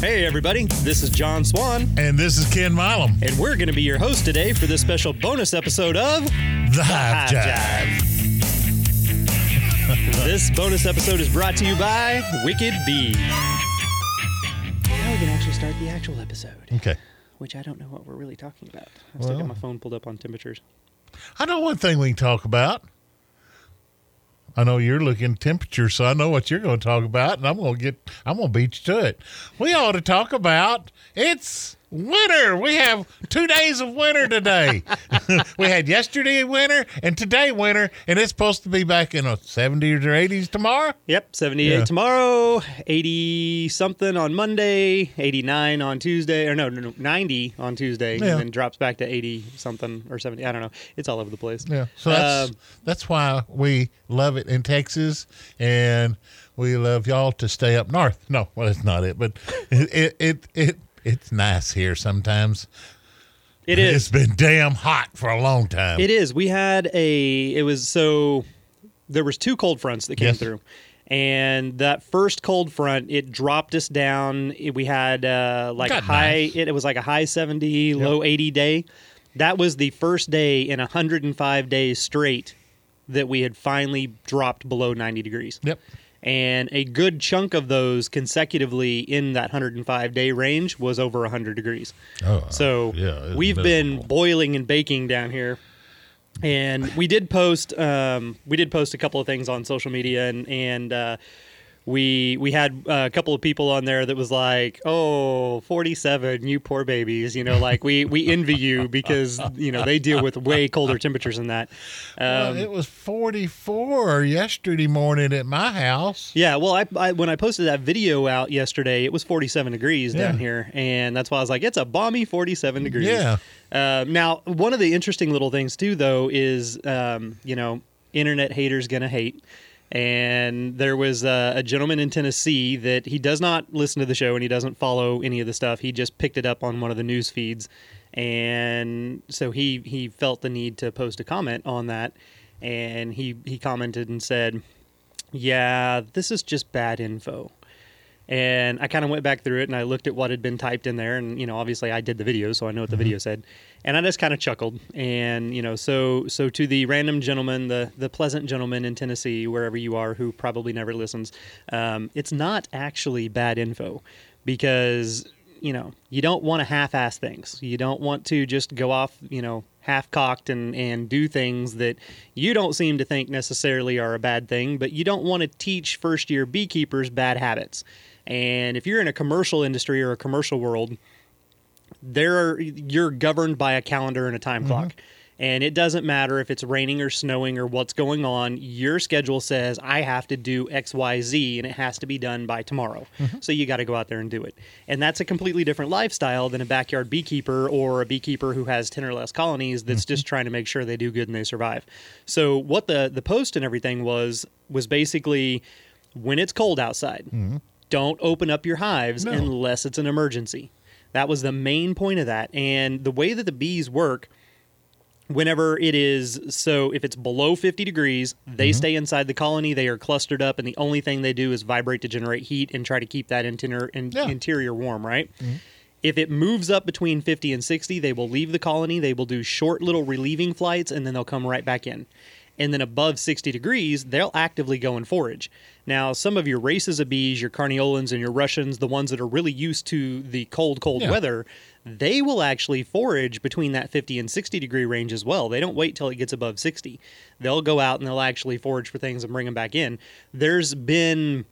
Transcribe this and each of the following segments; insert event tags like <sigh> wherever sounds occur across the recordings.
Hey, everybody, this is John Swan, And this is Ken Milam, and we're going to be your host today for this special bonus episode of the Hive Hive Jive. this bonus episode is brought to you by Wicked Bee. Now we can actually start the actual episode, Okay. which I don't know what we're really talking about. I still Well. got my phone pulled up on temperatures. I know one thing we can talk about. I know you're looking temperature, so I know what you're going to talk about, and I'm going to get, I'm going to beat you to it. We ought to talk about it's winter. We have two days of winter today. <laughs> we had yesterday winter and today winter, and it's supposed to be back in the 70s or 80s tomorrow. Yep, 78 Yeah. tomorrow, 80 something on Monday, 89 on Tuesday, or no, no, no 90 on Tuesday, Yeah. and then drops back to 80 something or 70. I don't know. It's all over the place. Yeah. So that's Um, that's why we love it in Texas, and we love y'all to stay up north. No, well, that's not it, but <laughs> it it it, it it's nice here sometimes. it is. It's been damn hot for a long time. It is. We had a. It was so. There was two cold fronts that came Yes. through, and that first cold front it dropped us down. It- We had uh, like Got high. nice. It, it was like a high seventy, low eighty day. That was the first day in hundred and five days straight that we had finally dropped below ninety degrees. Yep. And a good chunk of those consecutively in that 105 day range was over 100 degrees. Oh, So yeah, we've been boiling and baking down here. And we did post um, we did post a couple of things on social media and and uh, we we had uh, a couple of people on there that was like, "Oh, 47, you poor babies." You know, like we we envy you because, you know, they deal with way colder temperatures than that. Well, Um, it was 44 yesterday morning at my house. Yeah, well, I, I when I posted that video out yesterday, it was 47 degrees down here, and that's why I was like, it's a balmy 47 degrees. Yeah. Uh, now, one of the interesting little things too, though, is um, you know, internet haters gonna hate. And there was uh, a gentleman in Tennessee that he does not listen to the show and he doesn't follow any of the stuff. He just picked it up on one of the news feeds, and so he he felt the need to post a comment on that, and he he commented and said, "Yeah, this is just bad info." And I kind of went back through it and I looked at what had been typed in there. And, you know, obviously I did the video, so I know what the video said. And I just kind of chuckled. And, you know, so so to the random gentleman, the, the pleasant gentleman in Tennessee, wherever you are, who probably never listens, um, it's not actually bad info because, you know, you don't want to half ass things. You don't want to just go off, you know, half cocked and, and do things that you don't seem to think necessarily are a bad thing, but you don't want to teach first year beekeepers bad habits. And if you're in a commercial industry or a commercial world, there are, you're governed by a calendar and a time mm-hmm. clock. And it doesn't matter if it's raining or snowing or what's going on. Your schedule says I have to do X, Y, Z, and it has to be done by tomorrow. Mm-hmm. So you got to go out there and do it. And that's a completely different lifestyle than a backyard beekeeper or a beekeeper who has ten or less colonies that's mm-hmm. just trying to make sure they do good and they survive. So what the the post and everything was was basically when it's cold outside, don't open up your hives No. unless it's an emergency. That was the main point of that. And the way that the bees work, whenever it is so if it's below 50 degrees they mm-hmm. stay inside the colony they are clustered up and the only thing they do is vibrate to generate heat and try to keep that interior, in, Yeah. interior warm right mm-hmm. if it moves up between 50 and 60 they will leave the colony they will do short little relieving flights and then they'll come right back in and then above 60 degrees they'll actively go and forage now some of your races of bees your carniolans and your russians the ones that are really used to the cold cold Yeah. weather they will actually forage between that 50 and 60 degree range as well. They don't wait till it gets above 60. They'll go out and they'll actually forage for things and bring them back in. There's been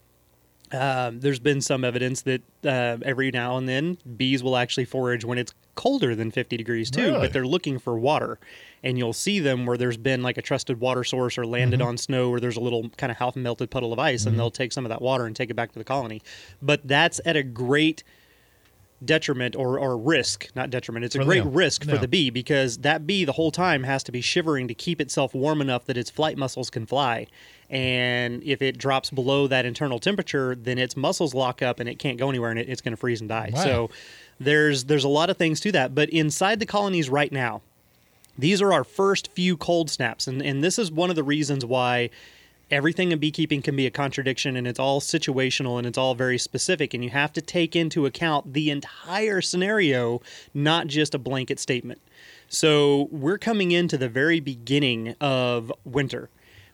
um, there's been some evidence that uh, every now and then bees will actually forage when it's colder than 50 degrees too, Really? but they're looking for water. And you'll see them where there's been like a trusted water source or landed mm-hmm. on snow or there's a little kind of half melted puddle of ice, and mm-hmm. they'll take some of that water and take it back to the colony. But that's at a great detriment or, or risk, not detriment. It's a great risk for the bee because that bee the whole time has to be shivering to keep itself warm enough that its flight muscles can fly. And if it drops below that internal temperature, then its muscles lock up and it can't go anywhere and it, it's going to freeze and die. Wow. So there's there's a lot of things to that. But inside the colonies right now, these are our first few cold snaps, and and this is one of the reasons why everything in beekeeping can be a contradiction and it's all situational and it's all very specific. And you have to take into account the entire scenario not just a blanket statement. So we're coming into the very beginning of winter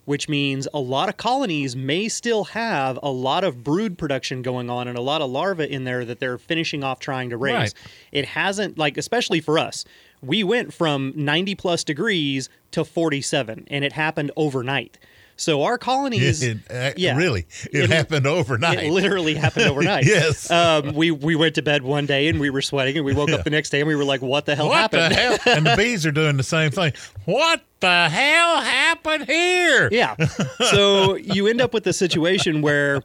which means a lot of colonies may still have a lot of brood production going on and a lot of larvae in there that they're finishing off trying to raise. Right. it hasn't like especially for us. We went from 90 plus degrees to 47 and it happened overnight so our colonies <laughs> It, uh, yeah. Really, it, It- happened overnight. it literally happened overnight <laughs> Yes. um, we we went to bed one day and we were sweating and we woke up the next day and we were like what the hell what happened the hell? <laughs> and the bees are doing the same thing. What the hell happened here? Yeah. So you end up with a situation where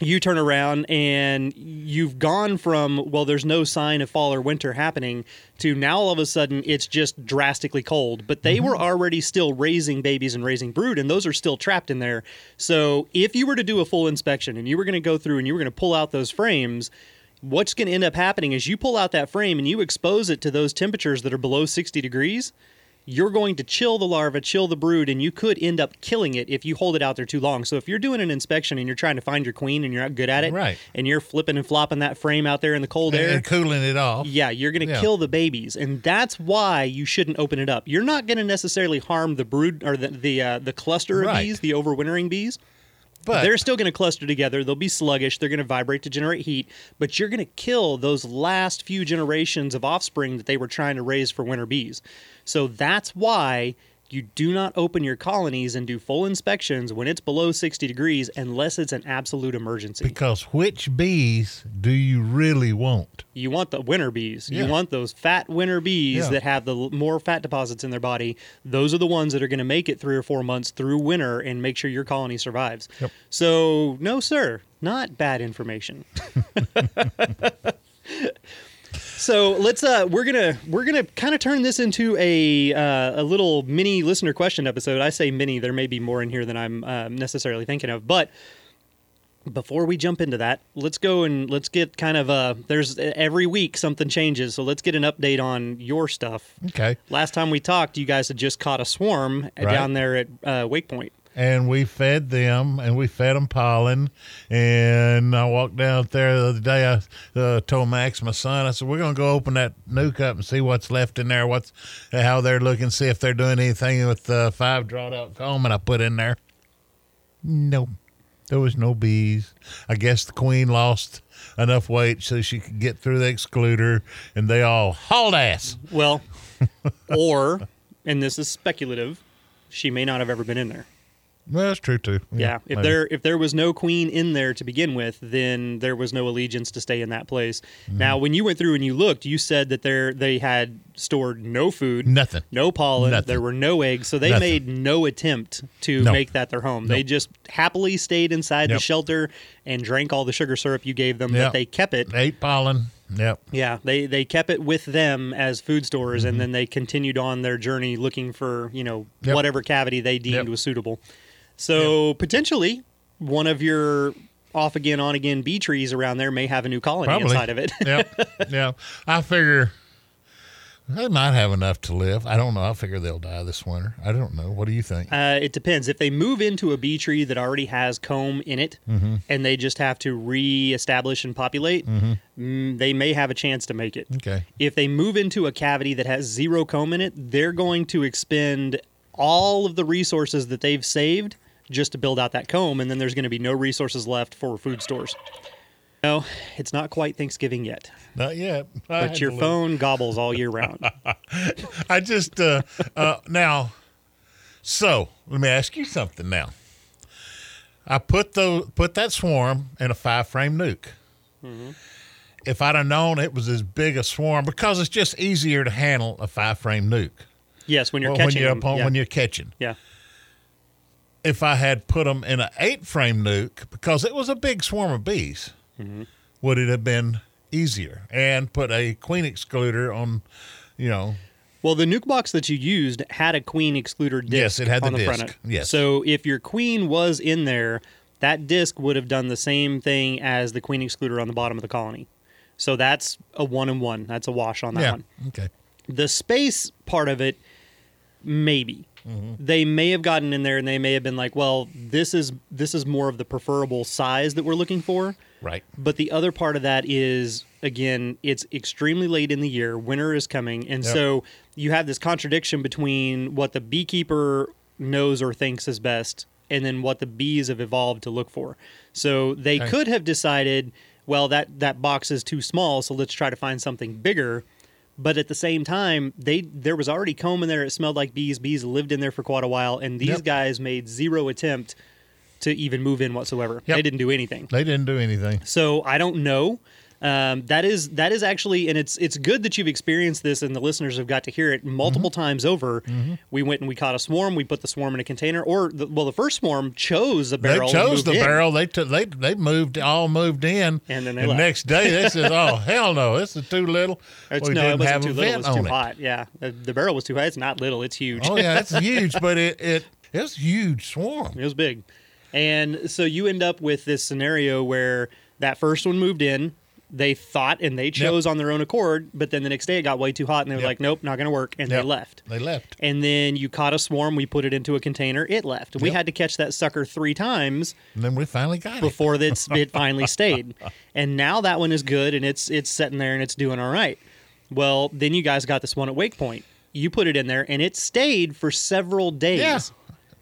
you turn around and you've gone from, well, there's no sign of fall or winter happening to now all of a sudden it's just drastically cold. But they mm-hmm. were already still raising babies and raising brood, and those are still trapped in there. So if you were to do a full inspection and you were going to go through and you were going to pull out those frames, what's going to end up happening is you pull out that frame and you expose it to those temperatures that are below 60 degrees you're going to chill the larva, chill the brood, and you could end up killing it if you hold it out there too long. So if you're doing an inspection and you're trying to find your queen and you're not good at it, Right. and you're flipping and flopping that frame out there in the cold air, and cooling it off. yeah, you're going to Yeah. kill the babies, and that's why you shouldn't open it up. You're not going to necessarily harm the brood or the the uh, the cluster of Right. bees, the overwintering bees. But they're still going to cluster together. They'll be sluggish. They're going to vibrate to generate heat, but you're going to kill those last few generations of offspring that they were trying to raise for winter bees. So that's why you do not open your colonies and do full inspections when it's below 60 degrees unless it's an absolute emergency. because which bees do you really want? You want the winter bees. Yeah. You want those fat winter bees Yeah. that have the more fat deposits in their body. Those are the ones that are going to make it three or four months through winter and make sure your colony survives. Yep. So, no, sir, not bad information. <laughs> <laughs> so let's uh we're gonna we're gonna kind of turn this into a uh, a little mini listener question episode i say mini there may be more in here than i'm um, necessarily thinking of but before we jump into that, let's go and let's get kind of uh there's every week something changes, so let's get an update on your stuff. Okay. Last time we talked, you guys had just caught a swarm Right. down there at uh, Wake Point. And we fed them and we fed them pollen. And i walked down there the other day. I uh, told max my son i said we're going to go open that nuke up and see what's left in there what's how they're looking see if they're doing anything with the five drawed out comb and i put in there. No there was no bees. I guess the queen lost enough weight so she could get through the excluder and they all hauled ass. Well, <laughs> or and this is speculative, she may not have ever been in there. That's true too Yeah, if maybe. there if there was no queen in there to begin with, then there was no allegiance to stay in that place. Mm-hmm. Now, when you went through and you looked, you said that there they had stored no food, nothing no pollen, Nothing. there were no eggs, so they Nothing. made no attempt to No. make that their home. They just happily stayed inside the shelter and drank all the sugar syrup you gave them, Yep. but they kept it. ate pollen yep Yeah, they they kept it with them as food stores, Mm-hmm. and then they continued on their journey looking for you know Yep. whatever cavity they deemed Yep. was suitable. So potentially, one of your off again, on again bee trees around there may have a new colony Probably. inside of it. <laughs> yep. Yeah. I figure they might have enough to live. I don't know. I figure they'll die this winter. I don't know. What do you think? Uh, it depends. If they move into a bee tree that already has comb in it, Mm-hmm. and they just have to re-establish and populate, mm, they may have a chance to make it. okay. If they move into a cavity that has zero comb in it, they're going to expend all of the resources that they've saved just to build out that comb, and then there's going to be no resources left for food stores. No, it's not quite Thanksgiving yet, Not yet. I but your phone gobbles all year round. <laughs> I just uh, uh, now. So let me ask you something now. I put the put that swarm in a five frame nuke. Mm-hmm. If I'd have known it was as big a swarm, because it's just easier to handle a five frame nuke yes, when you're Well, when catching you're upon, yeah. when you're catching. yeah. If I had put them in an eight frame nuke because it was a big swarm of bees, Mm-hmm. would it have been easier? And put a queen excluder on, you know, Well, the nuke box that you used had a queen excluder disc Yes, it had the the disc. front. Yes. So if your queen was in there, that disc would have done the same thing as the queen excluder on the bottom of the colony. So that's a one and one. That's a wash on that yeah, one. okay, The space part of it, maybe. Mm-hmm. they may have gotten in there and they may have been like, well, this is this is more of the preferable size that we're looking for. Right. But the other part of that is again, it's extremely late in the year. Winter is coming, and Yep. so you have this contradiction between what the beekeeper knows or thinks is best, and then what the bees have evolved to look for. So they Okay. could have decided, well, that that box is too small, so let's try to find something bigger. But at the same time, they there was already comb in there. It smelled like bees. Bees lived in there for quite a while, and these Yep. guys made zero attempt to even move in whatsoever. Yep. They didn't do anything. They didn't do anything. So I don't know. Um, that is that is actually, and it's it's good that you've experienced this, and the listeners have got to hear it multiple Mm-hmm. times over. We went and we caught a swarm. We put the swarm in a container, or the, well, the first swarm chose a barrel. they chose the in. barrel. They took. They they moved all moved in, And then they the left. next day they said, <laughs> "Oh hell no, this is too little." It's, we no, it wasn't have too little. It was too it. hot. Yeah, the, the barrel was too high. It's not little. It's huge. Oh yeah, it's <laughs> huge, but it it it was a huge swarm. It was big. And so you end up with this scenario where that first one moved in. They thought and they chose on their own accord, but then the next day it got way too hot and they were Yep. like, nope, not going to work. And Yep. they left. They left. And then you caught a swarm. We put it into a container. It left. We had to catch that sucker three times And then we finally got it. before <laughs> it finally stayed. And now that one is good and it's it's sitting there and it's doing all right. Well, then you guys got this one at Wake Point. You put it in there and it stayed for several days. Yeah,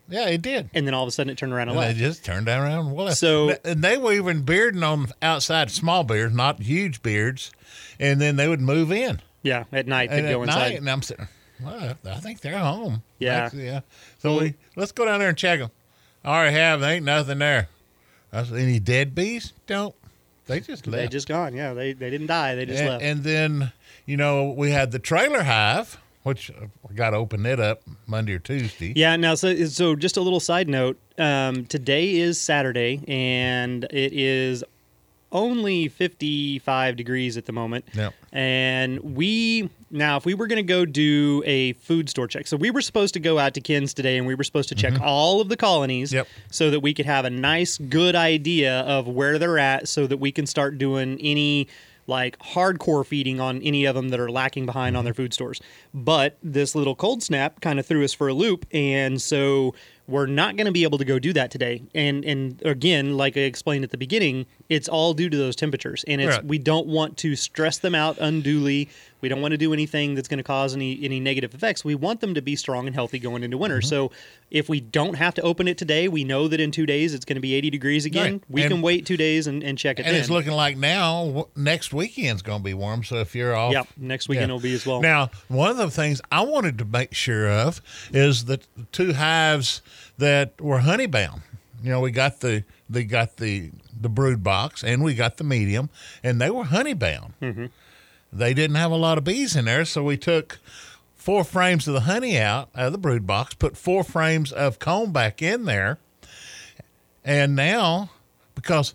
yeah, it did. And then all of a sudden it turned around and And they left. just turned around and left. So- and they were even bearding on outside small beards, not huge beards, and then they would move in. Yeah, at night they'd And go at inside. night, and I'm sitting. Well, I think they're home. Yeah. That's- yeah. So we let's go down there and check them. I already have. There ain't nothing there. I said, any dead bees? Don't. They just left. They just gone. Yeah, they, they didn't die. They just and, left. and then you know we had the trailer hive, which we got to open it up Monday or Tuesday. yeah. Now, so so just a little side note. Um, today is Saturday, and it is only 55 degrees at the moment. Yep. And we now, if we were going to go do a food store check, so we were supposed to go out to Ken's today, and we were supposed to check all of the colonies, Mm-hmm. Yep. so that we could have a nice, good idea of where they're at, so that we can start doing any like hardcore feeding on any of them that are lacking behind on their mm-hmm. food stores. But this little cold snap kind of threw us for a loop, and so we're not going to be able to go do that today. And and again, like I explained at the beginning, it's all due to those temperatures, and it's Right. we don't want to stress them out unduly. We don't want to do anything that's going to cause any any negative effects. We want them to be strong and healthy going into winter. Mm-hmm. So if we don't have to open it today, we know that in two days it's going to be 80 degrees again. Right. We And- can wait two days and, and check it. And then. it's looking like now next weekend's going to be warm. So if you're off, yeah, next weekend Yeah. will be as well. Now, one of the things I wanted to make sure of is the two hives that were honey bound. You know, we got the they got the the brood box and we got the medium, and they were honey bound. Mm-hmm. They didn't have a lot of bees in there, so we took four frames of the honey out of the brood box, put four frames of comb back in there, and now because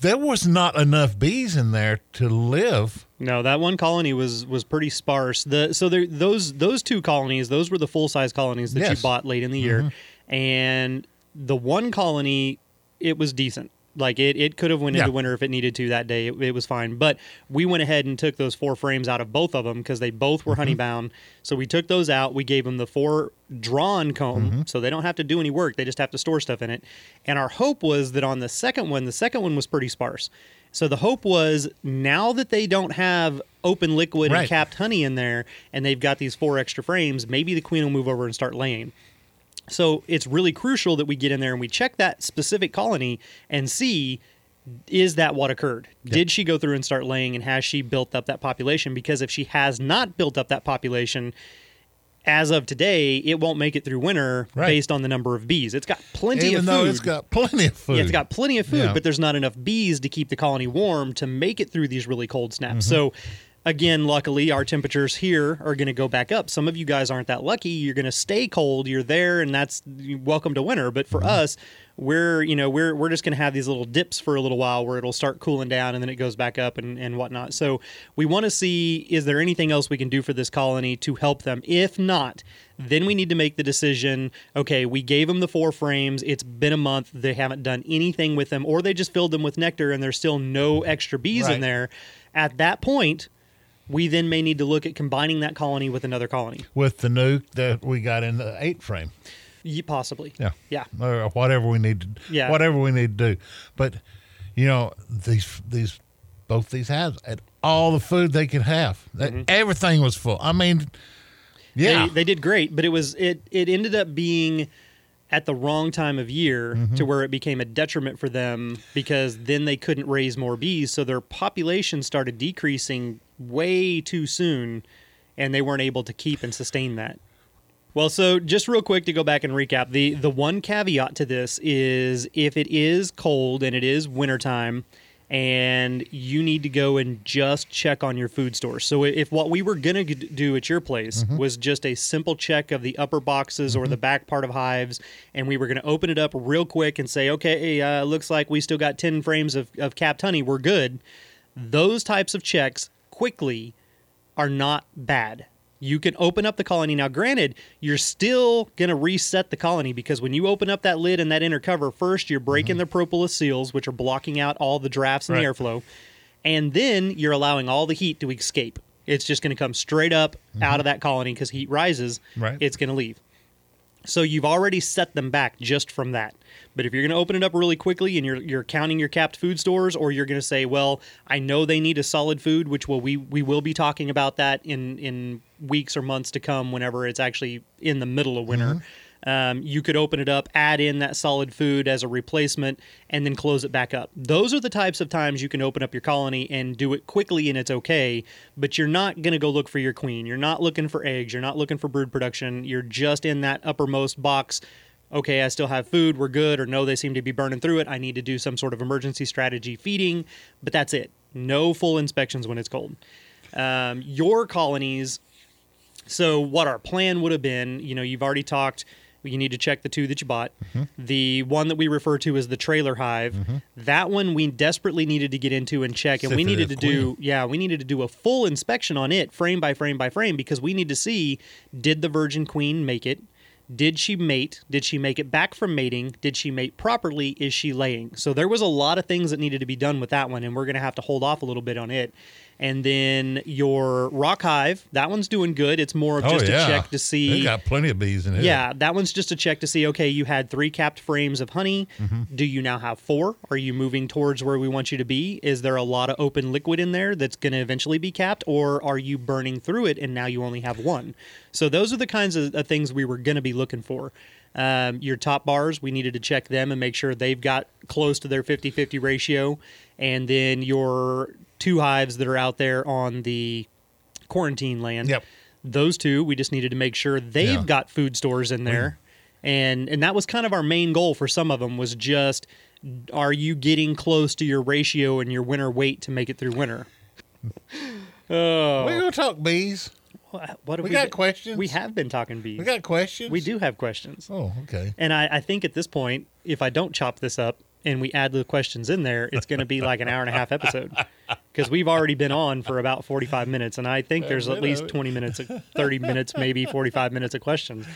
there was not enough bees in there to live No, that one colony was was pretty sparse. The so there those those two colonies, those were the full size colonies that Yes. you bought late in the year, mm-hmm. and the one colony, it was decent. Like it, it could have went Yeah. into winter if it needed to that day. It, it was fine, but we went ahead and took those four frames out of both of them because they both were mm-hmm. honey bound. So we took those out. We gave them the four drawn comb, mm-hmm. so they don't have to do any work. They just have to store stuff in it. And our hope was that on the second one, the second one was pretty sparse. So the hope was now that they don't have open liquid and capped honey in there, and they've got these four extra frames, maybe the queen will move over and start laying. So it's really crucial that we get in there and we check that specific colony and see is that what occurred? Did she go through and start laying and has she built up that population? Because if she has not built up that population, as of today, it won't make it through winter Right. based on the number of bees. It's got plenty even of though food. it's got plenty of food. Yeah, it's got plenty of food, Yeah. but there's not enough bees to keep the colony warm to make it through these really cold snaps. Mm-hmm. So, again, luckily, our temperatures here are going to go back up. Some of you guys aren't that lucky. You're going to stay cold. You're there, and that's welcome to winter. But for Mm-hmm. us, we're you know we're we're just going to have these little dips for a little while where it'll start cooling down and then it goes back up and and whatnot. So we want to see is there anything else we can do for this colony to help them? If not, then we need to make the decision. Okay, we gave them the four frames. It's been a month. They haven't done anything with them, or they just filled them with nectar and there's still no extra bees in there. At that point, we then may need to look at combining that colony with another colony. with the nuke that we got in the eight frame. Ye- Possibly. Yeah. Yeah. Or whatever we need to Yeah. whatever we need to do. But you know, these these both these houses had all the food they could have. That- Everything was full. I mean yeah. Mm-hmm. They, they did great, but it was it it ended up being at the wrong time of year Mm-hmm. to where it became a detriment for them because then they couldn't raise more bees, so their population started decreasing way too soon and they weren't able to keep and sustain that. Well, so just real quick to go back and recap, the the one caveat to this is if it is cold and it is wintertime and you need to go and just check on your food store. So if what we were going to do at your place was just a simple check of the upper boxes or the back part of hives and we were going to open it up real quick and say, "Okay, uh, looks like we still got 10 frames of of capped honey, we're good." Those types of checks quickly are not bad. You can open up the colony. Now, granted, you're still going to reset the colony because when you open up that lid and that inner cover, first you're breaking mm-hmm. the propolis seals, which are blocking out all the drafts and the airflow. And then you're allowing all the heat to escape. It's just going to come straight up mm-hmm. out of that colony because heat rises. Right. It's going to leave. So you've already set them back just from that. But if you're going to open it up really quickly and you're you're counting your capped food stores, or you're going to say, well, I know they need a solid food, which will we we will be talking about that in in weeks or months to come, whenever it's actually in the middle of winter. Um, you could open it up, add in that solid food as a replacement, and then close it back up. Those are the types of times you can open up your colony and do it quickly and it's okay, but you're not going to go look for your queen. You're not looking for eggs. You're not looking for brood production. You're just in that uppermost box. Okay, I still have food. We're good. Or no, they seem to be burning through it. I need to do some sort of emergency strategy feeding, but that's it. No full inspections when it's cold. Um, your colonies so what our plan would have been, you know, you've already talked. You need to check the two that you bought. The one that we refer to as the trailer hive, that one we desperately needed to get into and check, and See we needed to is do, yeah, we needed to do a full inspection on it, frame by frame by frame, because we need to see did the virgin queen make it. Did she mate? Did she make it back from mating? Did she mate properly? Is she laying? So there was a lot of things that needed to be done with that one, and we're going to have to hold off a little bit on it. And then your rock hive, that one's doing good. It's more of oh just yeah. a check to see. They got plenty of bees in here. Yeah, that one's just a check to see. Okay, you had three capped frames of honey. Mm-hmm. Do you now have four? Are you moving towards where we want you to be? Is there a lot of open liquid in there that's going to eventually be capped, or are you burning through it and now you only have one? So those are the kinds of, of things we were going to be looking for. Um, your top bars, we needed to check them and make sure they've got close to their 50 50 ratio. And then your two hives that are out there on the quarantine land Yep. those two we just needed to make sure they've Yeah. got food stores in there and and that was kind of our main goal for some of them was just are you getting close to your ratio and your winter weight to make it through winter oh <laughs> We're gonna oh. talk bees. what, what We we, got been- questions? we have been talking bees We got questions. we do have questions Oh, okay. and I, I think at this point if i don't chop this up and we add the questions in there it's going to be like an hour and a half episode. <laughs> Because we've already been on for about 45 minutes and i think there's at least 20 minutes 30 <laughs> minutes maybe 45 minutes of questions.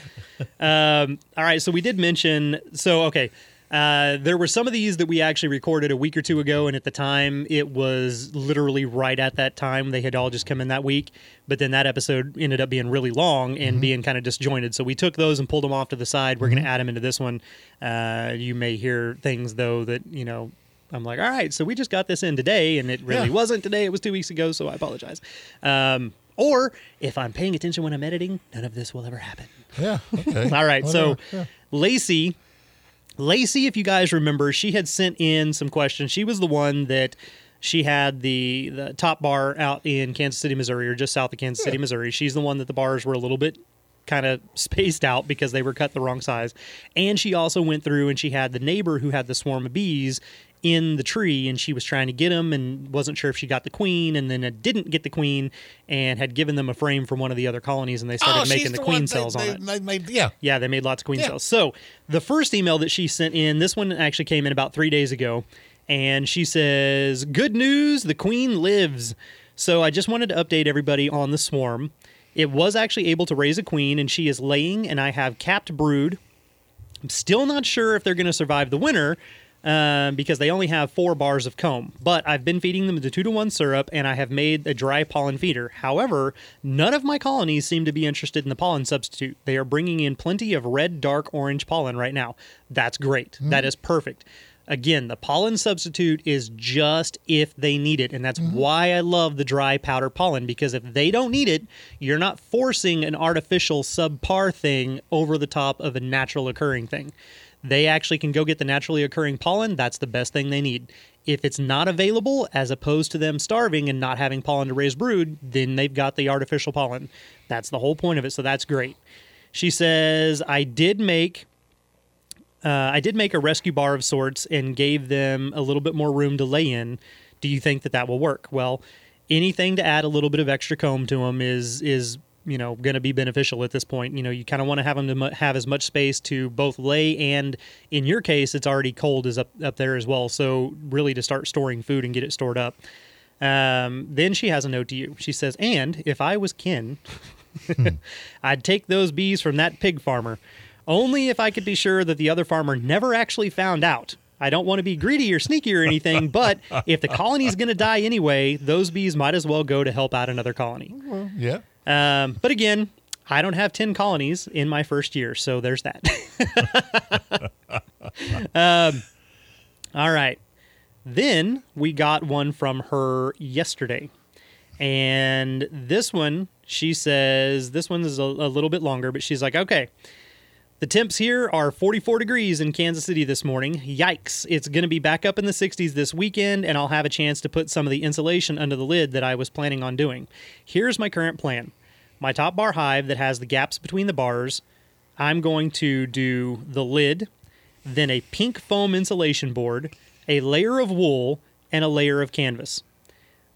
Um, all right so we did mention so okay uh, there were some of these that we actually recorded a week or two ago, and at the time, it was literally right at that time. They had all just come in that week, but then that episode ended up being really long and being kind of disjointed. So we took those and pulled them off to the side. We're going to add them into this one. Uh, you may hear things though that you know. I'm like, all right, so we just got this in today, and it really Yeah. wasn't today. It was two weeks ago, so I apologize. Um, or if I'm paying attention when I'm editing, none of this will ever happen. Yeah. Okay. <laughs> All right, so Yeah. Lacey, Lacey, if you guys remember, she had sent in some questions. She was the one that she had the the top bar out in Kansas City, Missouri, or just south of Kansas City, Missouri. She's the one that the bars were a little bit kind of spaced out because they were cut the wrong size. And she also went through and she had the neighbor who had the swarm of bees in the tree and she was trying to get them and wasn't sure if she got the queen and then it didn't get the queen and had given them a frame from one of the other colonies and they started oh, making the, the queen cells they, on they, it. They made, yeah. Yeah, they made lots of queen Yeah. cells. So the first email that she sent in, this one actually came in about three days ago, and she says, "Good news, the queen lives." So I just wanted to update everybody on the swarm. It was actually able to raise a queen, and she is laying, and I have capped brood. I'm still not sure if they're going to survive the winter. Um, because they only have four bars of comb. But I've been feeding them the two to one syrup, and I have made a dry pollen feeder. However, none of my colonies seem to be interested in the pollen substitute. They are bringing in plenty of red, dark orange pollen right now. That's great. That is perfect. Again, the pollen substitute is just if they need it. And that's why I love the dry powder pollen because if they don't need it, you're not forcing an artificial subpar thing over the top of a natural occurring thing. They actually can go get the naturally occurring pollen. That's the best thing they need. If it's not available, as opposed to them starving and not having pollen to raise brood, then they've got the artificial pollen. That's the whole point of it. So that's great. She says, I did make uh, I did make a rescue bar of sorts and gave them a little bit more room to lay in. Do you think that that will work? Well, anything to add a little bit of extra comb to them is is you know going to be beneficial at this point. You know, you kind of want to have them to have as much space to both lay and, in your case, it's already cold is up up there as well. So really to start storing food and get it stored up. Um, then she has a note to you. She says, "And if I was Ken, <laughs> I'd take those bees from that pig farmer." Only if I could be sure that the other farmer never actually found out. I don't want to be greedy or sneaky or anything, but if the <laughs> colony's going to die anyway, those bees might as well go to help out another colony. Yeah. Um, but again, I don't have 10 colonies in my first year, so there's that. <laughs> um, all right. Then we got one from her yesterday. And this one, she says, this one is a, a little bit longer, but she's like, okay. The temps here are 44 degrees in Kansas City this morning. Yikes. It's going to be back up in the 60s this weekend, and I'll have a chance to put some of the insulation under the lid that I was planning on doing. Here's my current plan my top bar hive that has the gaps between the bars, I'm going to do the lid, then a pink foam insulation board, a layer of wool, and a layer of canvas.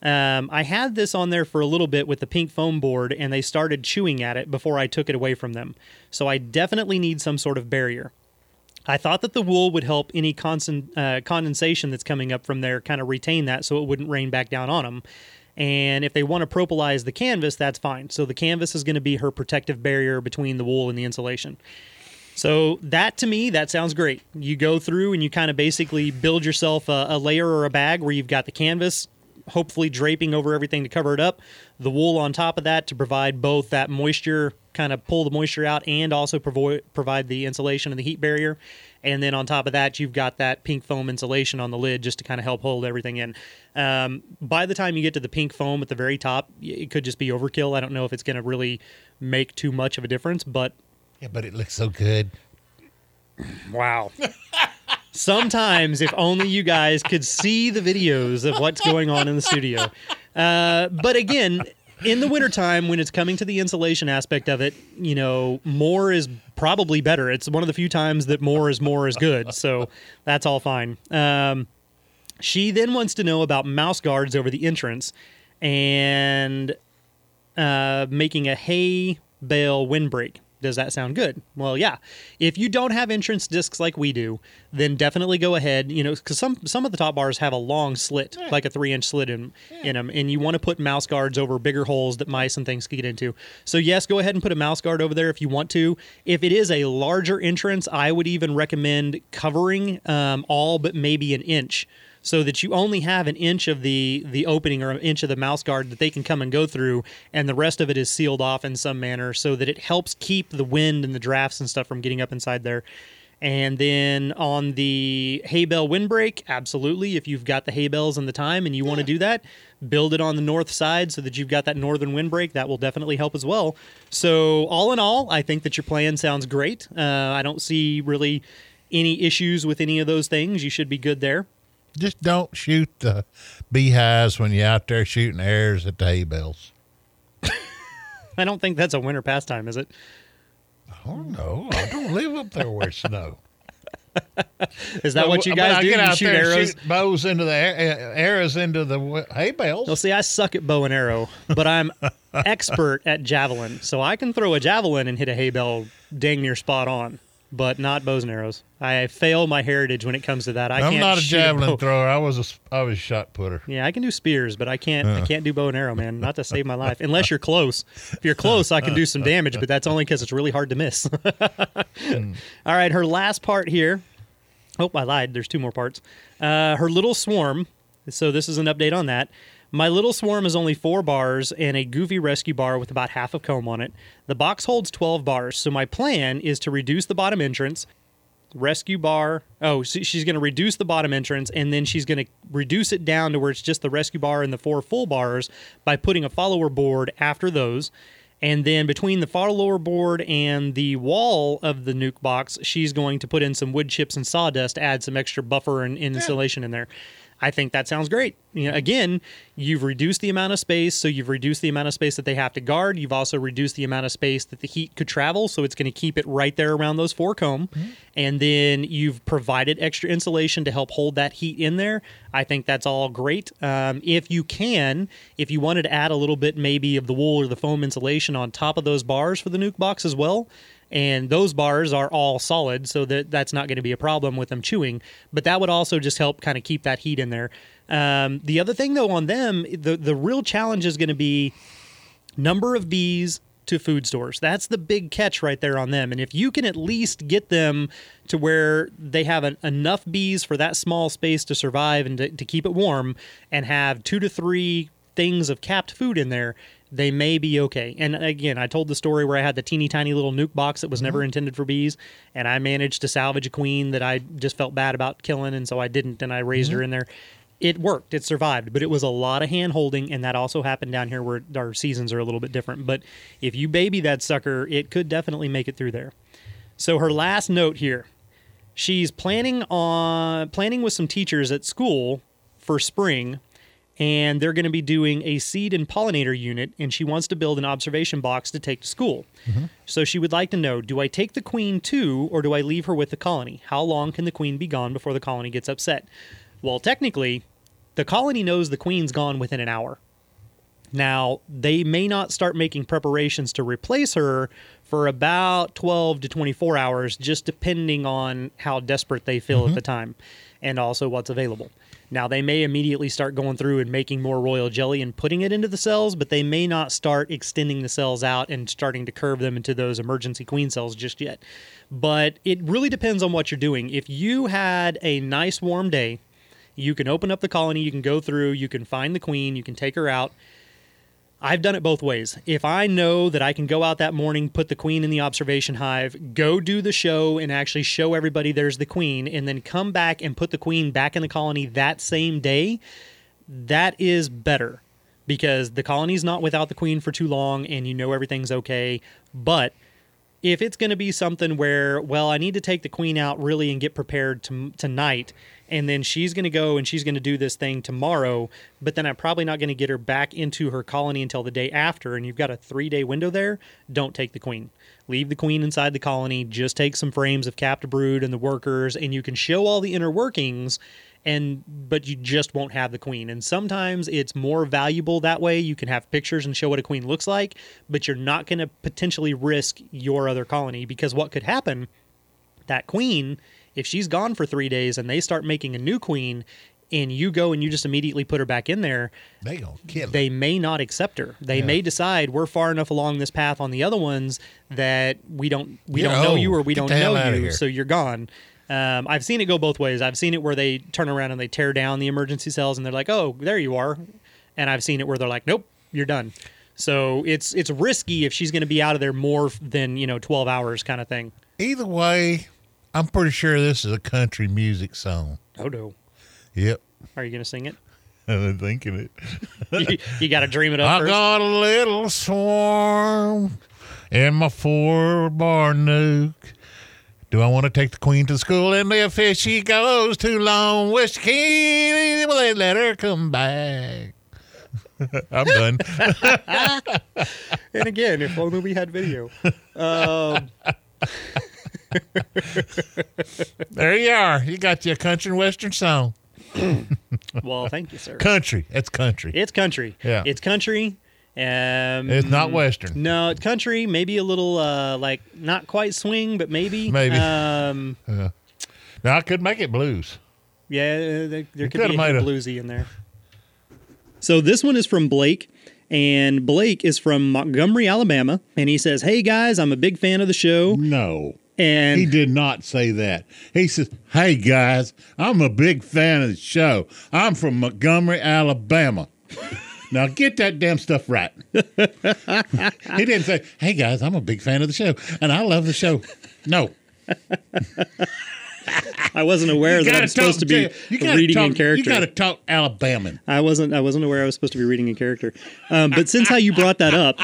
Um, I had this on there for a little bit with the pink foam board, and they started chewing at it before I took it away from them. So I definitely need some sort of barrier. I thought that the wool would help any uh, condensation that's coming up from there kind of retain that so it wouldn't rain back down on them. And if they want to propolize the canvas, that's fine. So the canvas is going to be her protective barrier between the wool and the insulation. So that to me, that sounds great. You go through and you kind of basically build yourself a, a layer or a bag where you've got the canvas, hopefully draping over everything to cover it up, the wool on top of that to provide both that moisture, kind of pull the moisture out, and also provo- provide the insulation and the heat barrier. And then on top of that, you've got that pink foam insulation on the lid just to kind of help hold everything in. Um, by the time you get to the pink foam at the very top, it could just be overkill. I don't know if it's going to really make too much of a difference, but Yeah, but it looks so good. Wow. <laughs> Sometimes, if only you guys could see the videos of what's going on in the studio. Uh, but again, in the wintertime, when it's coming to the insulation aspect of it, you know, more is probably better. It's one of the few times that more is more is good. So that's all fine. Um, she then wants to know about mouse guards over the entrance and uh, making a hay bale windbreak. Does that sound good? Well, yeah. If you don't have entrance discs like we do, then definitely go ahead. You know, because some some of the top bars have a long slit, like a three inch slit in in them, and you want to put mouse guards over bigger holes that mice and things can get into. So yes, go ahead and put a mouse guard over there if you want to. If it is a larger entrance, I would even recommend covering um, all but maybe an inch so that you only have an inch of the the opening or an inch of the mouse guard that they can come and go through and the rest of it is sealed off in some manner so that it helps keep the wind and the drafts and stuff from getting up inside there. And then on the hay bale windbreak absolutely if you've got the hay bales and the time and you want to do that build it on the north side so that you've got that northern windbreak. That will definitely help as well. So all in all i think that your plan sounds great. Uh, i don't see really any issues with any of those things. You should be good there Just don't shoot the beehives when you're out there shooting arrows at the hay bales. I don't think that's a winter pastime, is it? Oh no, I don't live up there where it's snow. <laughs> Is that what you But I guys do? get You out shoot there arrows? shoot bows into the ar- arrows into the hay bales. Well, see, I suck at bow and arrow, but I'm <laughs> expert at javelin, so I can throw a javelin and hit a hay bale dang near spot on, but not bows and arrows. I fail my heritage when it comes to that. I I'm can't not a shoot javelin bow- thrower. I was a I was a shot putter. Yeah, I can do spears, but I can't. I can't do bow and arrow, man. Not to save my life, unless you're close. If you're close, I can do some damage, but that's only because it's really hard to miss. Hmm. <laughs> All right, her last part here. Oh, I lied. There's two more parts. Uh, her little swarm. So this is an update on that. My little swarm is only four bars and a goofy rescue bar with about half of comb on it. The box holds 12 bars. So my plan is to reduce the bottom entrance, rescue bar. Oh, so she's going to reduce the bottom entrance and then she's going to reduce it down to where it's just the rescue bar and the four full bars by putting a follower board after those. And then between the follower board and the wall of the nuke box, she's going to put in some wood chips and sawdust to add some extra buffer and, and insulation in there. I think that sounds great. You know, again, you've reduced the amount of space, so you've reduced the amount of space that they have to guard. You've also reduced the amount of space that the heat could travel, so it's going to keep it right there around those four comb. And then you've provided extra insulation to help hold that heat in there. I think that's all great. Um, if you can, if you wanted to add a little bit maybe of the wool or the foam insulation on top of those bars for the nuke box as well, and those bars are all solid so that that's not going to be a problem with them chewing. But that would also just help kind of keep that heat in there. Um, the other thing though on them the, the real challenge is going to be number of bees to food stores. That's the big catch right there on them. And if you can at least get them to where they have an, enough bees for that small space to survive and to, to keep it warm and have two to three things of capped food in there they may be okay. And again, I told the story where I had the teeny tiny little nuke box that was mm-hmm. never intended for bees, and I managed to salvage a queen that I just felt bad about killing, and so I didn't, and I raised her mm-hmm. in there. It worked, it survived, but it was a lot of hand holding, and that also happened down here where our seasons are a little bit different. But if you baby that sucker, it could definitely make it through there. So her last note here, she's planning on planning with some teachers at school for spring and they're going to be doing a seed and pollinator unit and she wants to build an observation box to take to school. Mm-hmm. So she would like to know do i take the queen too or do i leave her with the colony? How long can the queen be gone before the colony gets upset? Well technically the colony knows the queen's gone within an hour. Now, they may not start making preparations to replace her for about 12 to 24 hours, just depending on how desperate they feel at mm-hmm. the time and also what's available. Now, they may immediately start going through and making more royal jelly and putting it into the cells, but they may not start extending the cells out and starting to curve them into those emergency queen cells just yet. But it really depends on what you're doing. If you had a nice warm day, you can open up the colony, you can go through, you can find the queen, you can take her out. I've done it both ways. If I know that I can go out that morning, put the queen in the observation hive, go do the show and actually show everybody there's the queen, and then come back and put the queen back in the colony that same day, that is better because the colony's not without the queen for too long and you know everything's okay. But if it's going to be something where, well, I need to take the queen out really and get prepared to, tonight, and then she's going to go and she's going to do this thing tomorrow, but then I'm probably not going to get her back into her colony until the day after, and you've got a three day window there, don't take the queen. Leave the queen inside the colony, just take some frames of capped brood and the workers, and you can show all the inner workings and but you just won't have the queen. And sometimes it's more valuable that way. You can have pictures and show what a queen looks like but you're not going to potentially risk your other colony because what could happen that queen if she's gone for three days and they start making a new queen and you go and you just immediately put her back in there They gonna kill they may not accept her. They may decide we're far enough along this path on the other ones that we don't we Yeah, don't know oh, you or we get don't know you, so you're gone. Um, I've seen it go both ways. I've seen it where they turn around and they tear down the emergency cells and they're like, "Oh, there you are," and I've seen it where they're like, "Nope, you're done." So it's it's risky if she's going to be out of there more than you know 12 hours kind of thing. Either way, I'm pretty sure this is a country music song. Oh no, Yep. are you going to sing it? <laughs> I'm thinking it. you you got to dream it up <laughs> I first. got a little swarm in my four bar nuke. Do I want to take the queen to school? And if she goes too long, wish she can, will they let her come back? <laughs> I'm done. And again, if only we had video. Um, there you are. You got your country and western song. well, thank you, sir. Country. It's country. It's country. Yeah. It's country. Um, It's not western. No, it's country. Maybe a little uh, like not quite swing, but maybe. Maybe. Um, <laughs> Now I could make it blues. yeah, there, there could be a made hint a- bluesy in there. So this one is from Blake. And Blake is from Montgomery, Alabama. And he says, Hey guys, I'm a big fan of the show. No. and He did not say that. He says, "Hey guys, I'm a big fan of the show. I'm from Montgomery, Alabama." <laughs> now get that damn stuff right. he didn't say, "Hey guys, I'm a big fan of the show and I love the show." No, I wasn't aware that I'm supposed to be gotta reading talk, in character. You got to talk Alabaman. I wasn't. I wasn't aware I was supposed to be reading in character. Um, but since how you brought that up,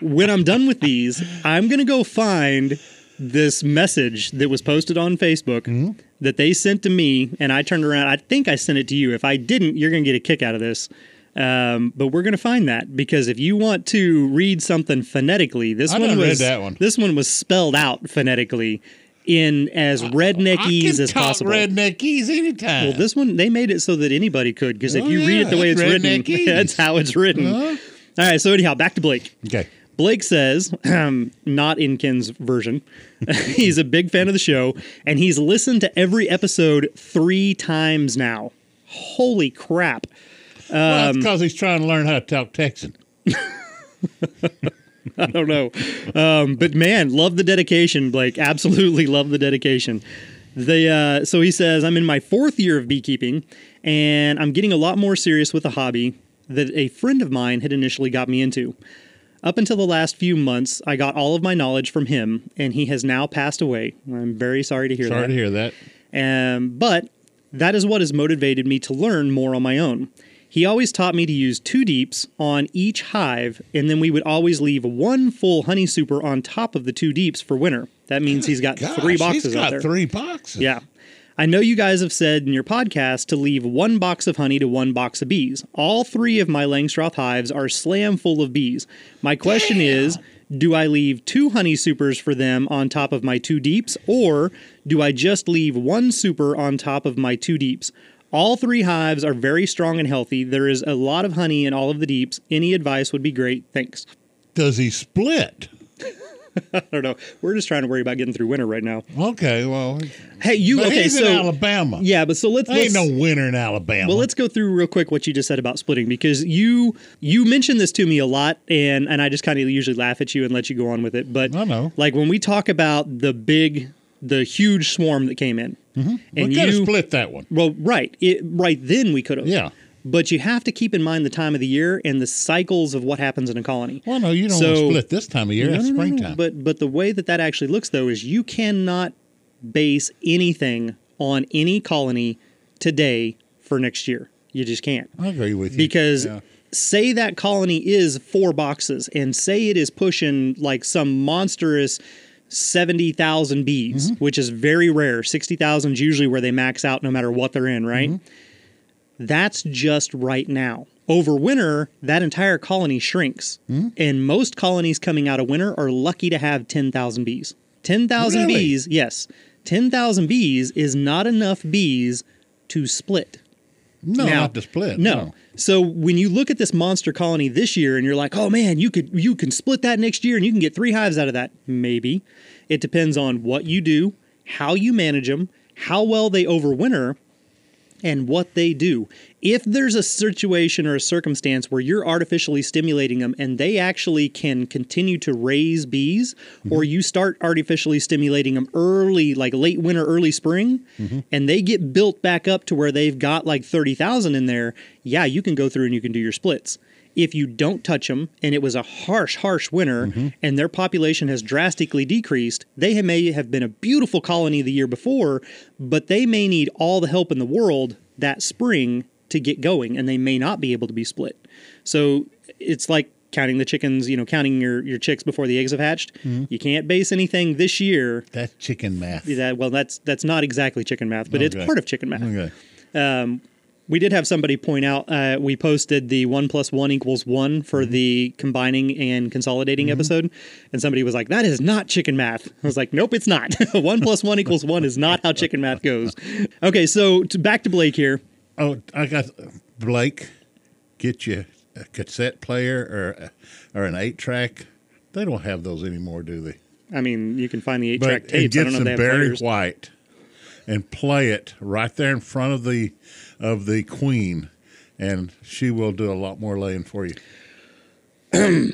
when I'm done with these, I'm gonna go find this message that was posted on Facebook Mm-hmm. that they sent to me, and I turned around. I think I sent it to you. If I didn't, you're gonna get a kick out of this. Um, but we're gonna find that because if you want to read something phonetically, this I one was one. this one was spelled out phonetically in as redneckese as talk possible. redneckese anytime. Well, this one they made it so that anybody could because if Oh, you read it the way it's written, <laughs> that's how it's written. Uh-huh. All right. So anyhow, back to Blake. okay. Blake says, um, not in Ken's version, <laughs> he's a big fan of the show and he's listened to every episode three times now. Holy crap! Well, Um, because he's trying to learn how to talk Texan. <laughs> I don't know. Um, but man, love the dedication, Blake. Absolutely love the dedication. The uh, so he says, I'm in my fourth year of beekeeping, and I'm getting a lot more serious with the hobby that a friend of mine had initially got me into. Up until the last few months, I got all of my knowledge from him, and he has now passed away. I'm very sorry to hear Sorry that. to hear that. Um, but that is what has motivated me to learn more on my own. He always taught me to use two deeps on each hive, and then we would always leave one full honey super on top of the two deeps for winter. That means he's got Gosh, three boxes he's got out there. three boxes. Yeah. I know you guys have said in your podcast to leave one box of honey to one box of bees. All three of my Langstroth hives are slam full of bees. My question is do I leave two honey supers for them on top of my two deeps, or do I just leave one super on top of my two deeps? All three hives are very strong and healthy. There is a lot of honey in all of the deeps. Any advice would be great. Thanks. Does he split? <laughs> I don't know. We're just trying to worry about getting through winter right now. Okay, well, Hey, you but okay? he's so in Alabama. yeah, but so let's, There ain't let's no winter in Alabama. Well, let's go through real quick what you just said about splitting because you you mentioned this to me a lot, and and I just kind of usually laugh at you and let you go on with it. But I know. like when we talk about the big, the huge swarm that came in, mm-hmm. we and could have you split that one. well, right, it, right then we could have, Yeah. But you have to keep in mind the time of the year and the cycles of what happens in a colony. Well, no, you don't So- want to split this time of year. No, It's no, no, no. springtime. But but the way that that actually looks though is you cannot base anything on any colony today for next year. You just can't. I agree with you. because Yeah. say that colony is four boxes and say it is pushing like some monstrous 70,000 bees, Mm-hmm. which is very rare. 60,000 is usually where they max out no matter what they're in, right? Mm-hmm. That's just right now. Over winter, that entire colony shrinks. Mm-hmm. And most colonies coming out of winter are lucky to have 10,000 bees. 10,000 Really? bees, yes. 10,000 bees is not enough bees to split. No, now- not to split. No. So when you look at this monster colony this year and you're like, "Oh man, you could you can split that next year and you can get 3 hives out of that." Maybe. It depends on what you do, how you manage them, how well they overwinter, and what they do. If there's a situation or a circumstance where you're artificially stimulating them and they actually can continue to raise bees, mm-hmm. or you start artificially stimulating them early, like late winter, early spring, mm-hmm. and they get built back up to where they've got like 30,000 in there, yeah, you can go through and you can do your splits. If you don't touch them and it was a harsh, harsh winter mm-hmm. and their population has drastically decreased, they may have been a beautiful colony the year before, but they may need all the help in the world that spring to get going and they may not be able to be split. So it's like counting the chickens, you know, counting your, your chicks before the eggs have hatched. Mm-hmm. You can't base anything this year That's chicken math. that well that's that's not exactly chicken math, but it's part of chicken math Okay. Um, we did have somebody point out uh, we posted the one plus one equals one for Mm-hmm. the combining and consolidating episode and somebody was like that is not chicken math i was like nope it's not <laughs> one plus one equals one is not how chicken math goes okay so to, back to blake here Oh, I got Blake. Get you a cassette player or or an eight track. They don't have those anymore, do they? i mean you can find the eight track But and tapes i get don't know some Barry players. White and play it right there in front of the of the queen, and she will do a lot more laying for you. <clears throat>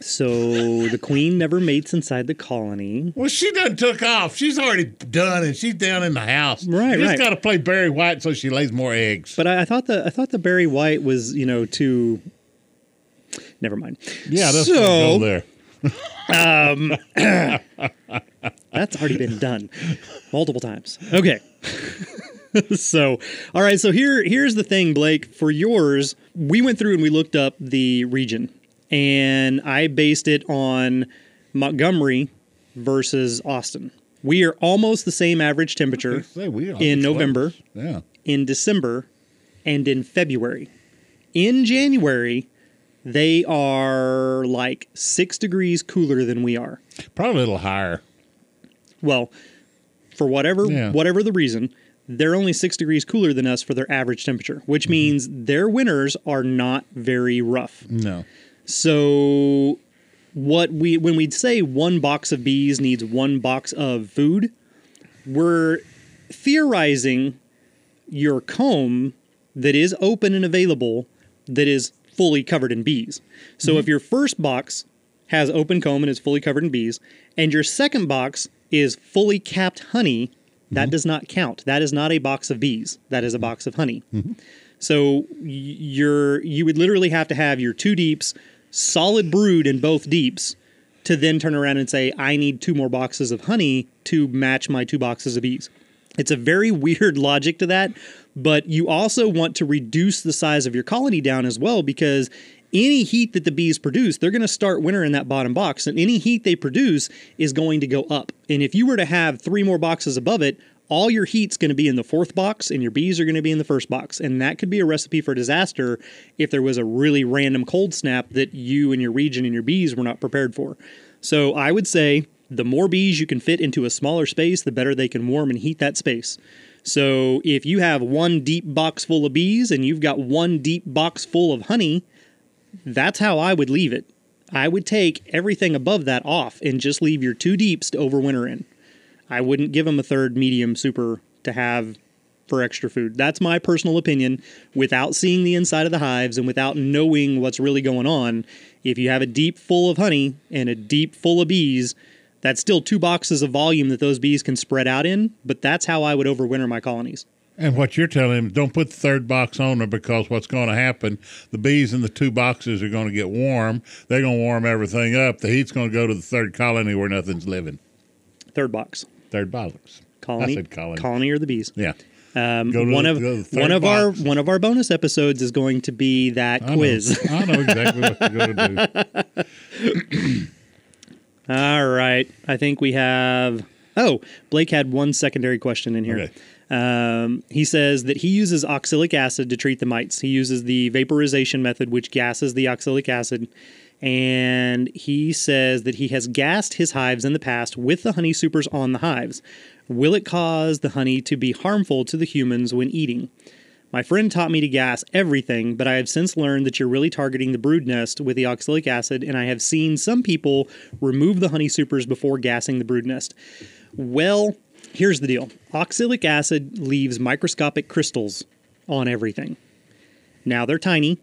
So the queen never mates inside the colony. Well, she done took off. She's already done, and she's down in the house. Right, you just right. got to play Barry White so she lays more eggs. But I, I thought the I thought the Barry White was you know too. Never mind. yeah, that's so go there. <laughs> Um, <clears throat> that's already been done multiple times. Okay. <laughs> so, all right. So here here's the thing, Blake. For yours, we went through and we looked up the region, and I based it on Montgomery versus Austin. We are almost the same average temperature Say, in. November. Yeah. in December and in February. In January, they are like six degrees cooler than we are. Probably a little higher. Well, for whatever Yeah. whatever the reason, they're only six degrees cooler than us for their average temperature, which Mm-hmm. means their winters are not very rough. No. So what we when we say one box of bees needs one box of food, we're theorizing your comb that is open and available that is fully covered in bees. So if your first box has open comb and is fully covered in bees, and your second box is fully capped honey, that mm-hmm. does not count. That is not a box of bees. That is a box of honey. Mm-hmm. So you're you would literally have to have your two deeps, solid brood in both deeps, to then turn around and say, I need two more boxes of honey to match my two boxes of bees. It's a very <laughs> weird logic to that, but you also want to reduce the size of your colony down as well because any heat that the bees produce, they're going to start winter in that bottom box, and any heat they produce is going to go up. And if you were to have three more boxes above it, all your heat's going to be in the fourth box, and your bees are going to be in the first box. And that could be a recipe for disaster if there was a really random cold snap that you and your region and your bees were not prepared for. So I would say the more bees you can fit into a smaller space, the better they can warm and heat that space. So if you have one deep box full of bees and you've got one deep box full of honey, that's how I would leave it. I would take everything above that off and just leave your two deeps to overwinter in. I wouldn't give them a third medium super to have for extra food. That's my personal opinion without seeing the inside of the hives and without knowing what's really going on. If you have a deep full of honey and a deep full of bees, that's still two boxes of volume that those bees can spread out in, but that's how I would overwinter my colonies. And what you're telling him, don't put the third box on there because what's going to happen, the bees in the two boxes are going to get warm. They're going to warm everything up. The heat's going to go to the third colony where nothing's living. Third box. Third box. Colony. I said colony. Colony or the bees. Yeah. Um, one the- of go to the third one of our one of our bonus episodes is going to be that I know. quiz. I know exactly what you're going to do. <laughs> <coughs> All right. I think we have. Oh, Blake had one secondary question in here. Okay. Um, he says that he uses oxalic acid to treat the mites. He uses the vaporization method, which gases the oxalic acid. And he says that he has gassed his hives in the past with the honey supers on the hives. Will it cause the honey to be harmful to the humans when eating? My friend taught me to gas everything, but I have since learned that you're really targeting the brood nest with the oxalic acid, and I have seen some people remove the honey supers before gassing the brood nest. Well, here's the deal oxalic acid leaves microscopic crystals on everything. Now they're tiny,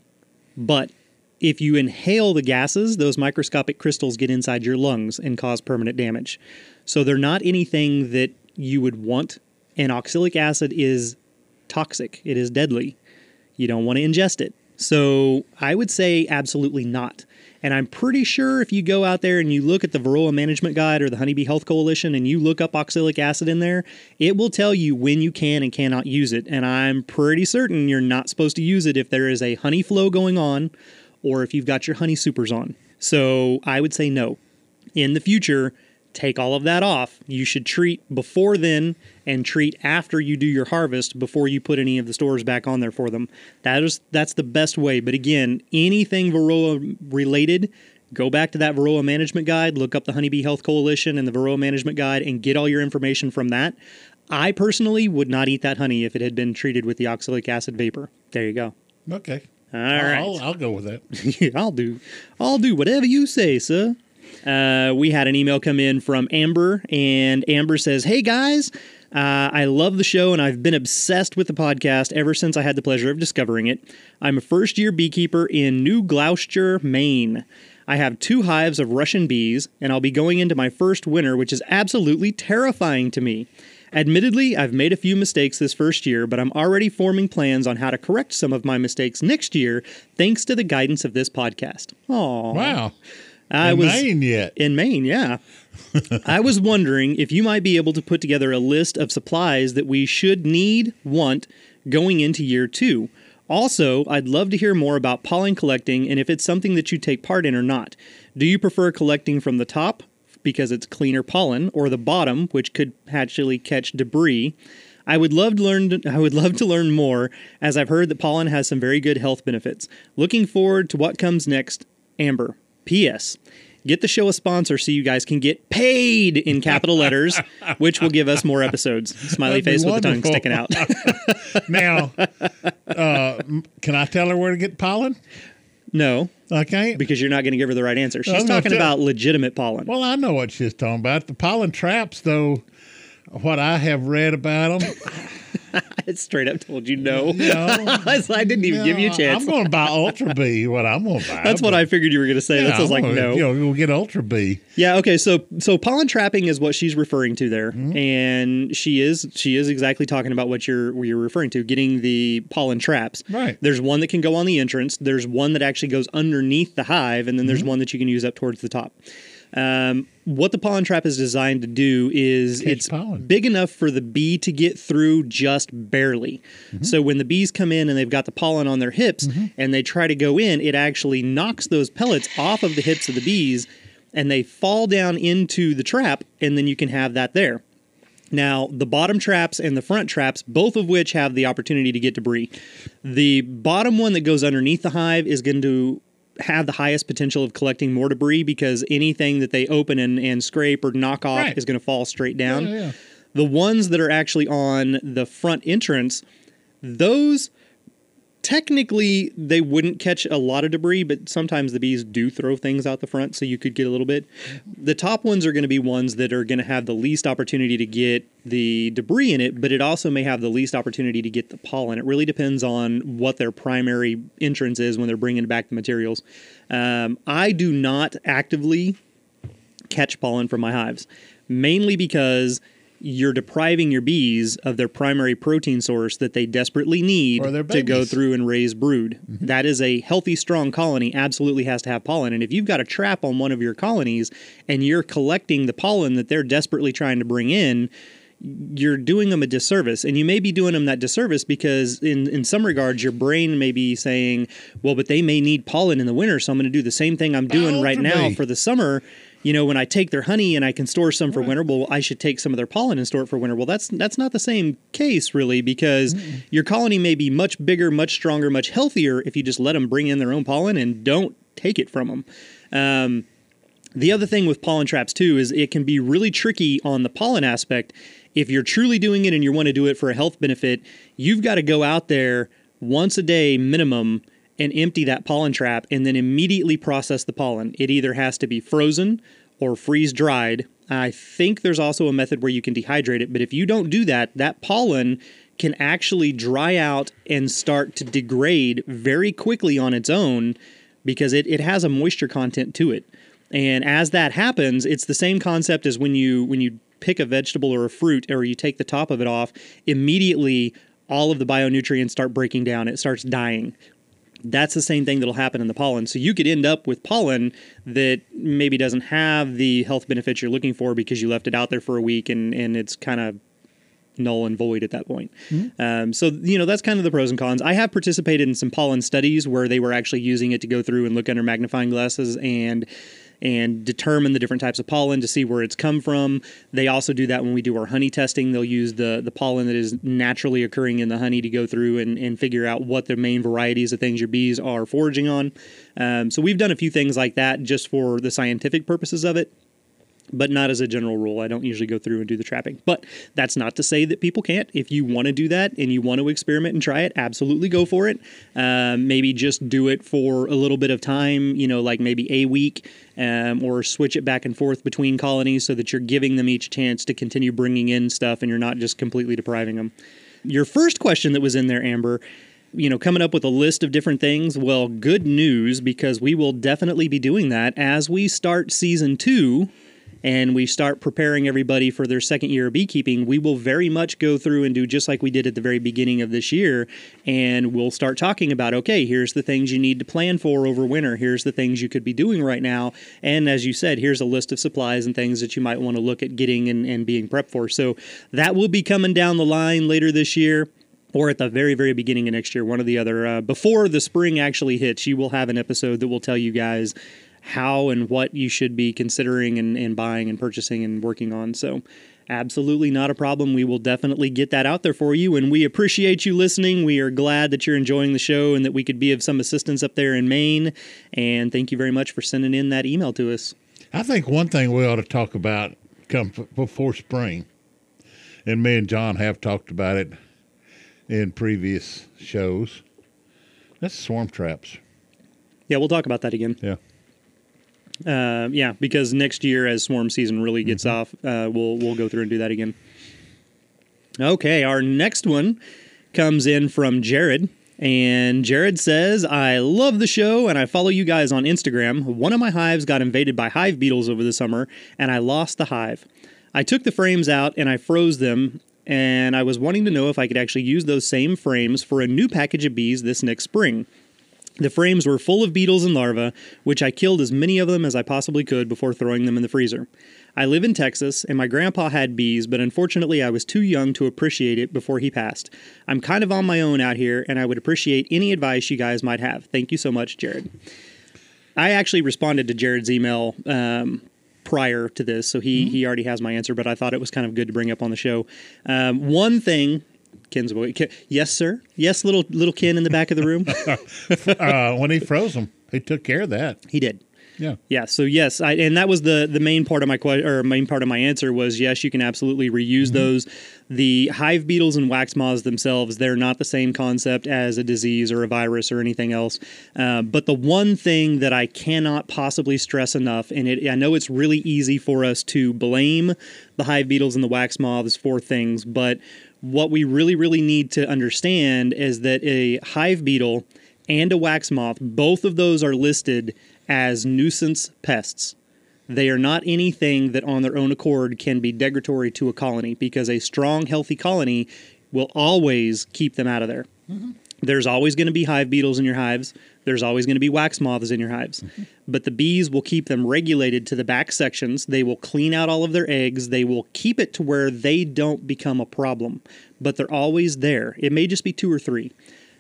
but if you inhale the gases, those microscopic crystals get inside your lungs and cause permanent damage. So they're not anything that you would want, and oxalic acid is toxic, it is deadly. You don't want to ingest it. So I would say absolutely not. And I'm pretty sure if you go out there and you look at the Varroa Management Guide or the Honeybee Health Coalition and you look up oxalic acid in there, it will tell you when you can and cannot use it. And I'm pretty certain you're not supposed to use it if there is a honey flow going on or if you've got your honey supers on. So I would say no. In the future, take all of that off. You should treat before then and treat after you do your harvest before you put any of the stores back on there for them. That is that's the best way. But again, anything Varroa related, go back to that Varroa Management Guide, look up the Honeybee Health Coalition and the Varroa Management Guide and get all your information from that. I personally would not eat that honey if it had been treated with the oxalic acid vapor. There you go. Okay. All I'll, right. I'll, I'll go with that. <laughs> I'll do. I'll do whatever you say, sir. Uh, we had an email come in from Amber, and Amber says, "Hey guys." Uh, I love the show and I've been obsessed with the podcast ever since I had the pleasure of discovering it. I'm a first year beekeeper in New Gloucester, Maine. I have two hives of Russian bees, and I'll be going into my first winter, which is absolutely terrifying to me. Admittedly, I've made a few mistakes this first year, but I'm already forming plans on how to correct some of my mistakes next year, thanks to the guidance of this podcast. Aww. Wow. I In was Maine yet. in Maine, yeah. <laughs> I was wondering if you might be able to put together a list of supplies that we should need, want going into year two. Also, I'd love to hear more about pollen collecting and if it's something that you take part in or not. Do you prefer collecting from the top because it's cleaner pollen or the bottom which could actually catch debris? I would love to learn I would love to learn more as I've heard that pollen has some very good health benefits. Looking forward to what comes next. Amber. P.S. Get the show a sponsor so you guys can get paid in capital letters, which will give us more episodes. Smiley face with the tongue sticking out. <laughs> Now, uh, can I tell her where to get pollen? no, I can't. because you're not going to give her the right answer. She's I'm talking about legitimate pollen. Well, I know what she's talking about. The pollen traps, though, what I have read about them, <laughs> I straight up told you no. know, <laughs> I didn't even give you a chance. I'm going to buy Ultra Bee. What I'm going to buy. That's what I figured you were going to say. Yeah, that sounds like gonna, no. You know, we'll get Ultra Bee. Yeah, okay, so so pollen trapping is what she's referring to there. Mm-hmm. And she is she is exactly talking about what you're what you're referring to, getting the pollen traps. Right. There's one that can go on the entrance, there's one that actually goes underneath the hive, and then Mm-hmm. there's one that you can use up towards the top. Um, what the pollen trap is designed to do is Catch it's pollen. big enough for the bee to get through just barely. Mm-hmm. So when the bees come in and they've got the pollen on their hips and they try to go in, it actually knocks those pellets off of the hips of the bees and they fall down into the trap, and then you can have that there. Now, the bottom traps and the front traps, both of which have the opportunity to get debris. The bottom one that goes underneath the hive is going to have the highest potential of collecting more debris because anything that they open and, and scrape or knock off Right. is going to fall straight down. Yeah, yeah. The ones that are actually on the front entrance, those technically they wouldn't catch a lot of debris, but sometimes the bees do throw things out the front, so you could get a little bit. The top ones are going to be ones that are going to have the least opportunity to get the debris in it, but it also may have the least opportunity to get the pollen. It really depends on what their primary entrance is when they're bringing back the materials. Um, I do not actively catch pollen from my hives, mainly because you're depriving your bees of their primary protein source that they desperately need to go through and raise brood. That is a healthy, strong colony, absolutely has to have pollen. And if you've got a trap on one of your colonies and you're collecting the pollen that they're desperately trying to bring in, you're doing them a disservice. And you may be doing them that disservice because in in some regards your brain may be saying well but they may need pollen in the winter so i'm going to do the same thing i'm doing right now for the summer you know when i take their honey and i can store some for winter well i should take some of their pollen and store it for winter. Well that's that's not the same case really because your colony may be much bigger much stronger much healthier if you just let them bring in their own pollen and don't take it from them um, the other thing with pollen traps too is it can be really tricky on the pollen aspect. If you're truly doing it and you want to do it for a health benefit, you've got to go out there once a day minimum and empty that pollen trap and then immediately process the pollen. It either has to be frozen or freeze dried. I think there's also a method where you can dehydrate it, but if you don't do that, that pollen can actually dry out and start to degrade very quickly on its own because it, it has a moisture content to it. And as that happens, it's the same concept as when you when you pick a vegetable or a fruit or you take the top of it off, immediately all of the bionutrients start breaking down. It starts dying. That's the same thing that'll happen in the pollen. So you could end up with pollen that maybe doesn't have the health benefits you're looking for because you left it out there for a week and, and it's kind of null and void at that point. Um, so you know that's kind of the pros and cons. I have participated in some pollen studies where they were actually using it to go through and look under magnifying glasses and and determine the different types of pollen to see where it's come from. They also do that when we do our honey testing. They'll use the the pollen that is naturally occurring in the honey to go through and, and figure out what the main varieties of things your bees are foraging on. Um, so we've done a few things like that just for the scientific purposes of it but not as a general rule. I don't usually go through and do the trapping. But that's not to say that people can't. If you want to do that and you want to experiment and try it, absolutely go for it. Um, maybe just do it for a little bit of time, you know, like maybe a week, um, or switch it back and forth between colonies so that you're giving them each chance to continue bringing in stuff and you're not just completely depriving them. Your first question that was in there, Amber, you know, coming up with a list of different things. Well, good news because we will definitely be doing that as we start season two and we start preparing everybody for their second year of beekeeping, we will very much go through and do just like we did at the very beginning of this year. And we'll start talking about okay, here's the things you need to plan for over winter. Here's the things you could be doing right now. And as you said, here's a list of supplies and things that you might want to look at getting and, and being prepped for. So that will be coming down the line later this year or at the very very beginning of next year one or the other uh, before the spring actually hits you will have an episode that will tell you guys how and what you should be considering and, and buying and purchasing and working on. So, absolutely not a problem. We will definitely get that out there for you. And we appreciate you listening. We are glad that you're enjoying the show and that we could be of some assistance up there in Maine. And thank you very much for sending in that email to us. I think one thing we ought to talk about come before spring, and me and John have talked about it in previous shows. That's swarm traps. Yeah, we'll talk about that again. Yeah. Uh, yeah, because next year, as swarm season really gets Mm-hmm. off, uh, we'll we'll go through and do that again. Okay, our next one comes in from Jared. And Jared says, I love the show and I follow you guys on Instagram. One of my hives got invaded by hive beetles over the summer and I lost the hive. I took the frames out and I froze them, and I was wanting to know if I could actually use those same frames for a new package of bees this next spring. The frames were full of beetles and larvae, which I killed as many of them as I possibly could before throwing them in the freezer. I live in Texas, and my grandpa had bees, but unfortunately I was too young to appreciate it before he passed. I'm kind of on my own out here, and I would appreciate any advice you guys might have. Thank you so much, Jared. I actually responded to Jared's email um, prior to this, so he he already has my answer. But I thought it was kind of good to bring up on the show. Um, one thing, Ken's boy, Ken, yes, sir, yes, little little Ken in the back of the room, <laughs> uh, when he froze them, he took care of that. he did. Yeah. Yeah. So yes, I, and that was the the main part of my question or main part of my answer was yes, you can absolutely reuse those. The hive beetles and wax moths themselves, they're not the same concept as a disease or a virus or anything else. Uh, but the one thing that I cannot possibly stress enough, and it, I know it's really easy for us to blame the hive beetles and the wax moths for things, but what we really, really need to understand is that a hive beetle and a wax moth, both of those are listed as nuisance pests. They are not anything that on their own accord can be degradatory to a colony because a strong, healthy colony will always keep them out of there. Mm-hmm. There's always going to be hive beetles in your hives. There's always going to be wax moths in your hives. Mm-hmm. But the bees will keep them regulated to the back sections. They will clean out all of their eggs. They will keep it to where they don't become a problem. But they're always there. It may just be two or three.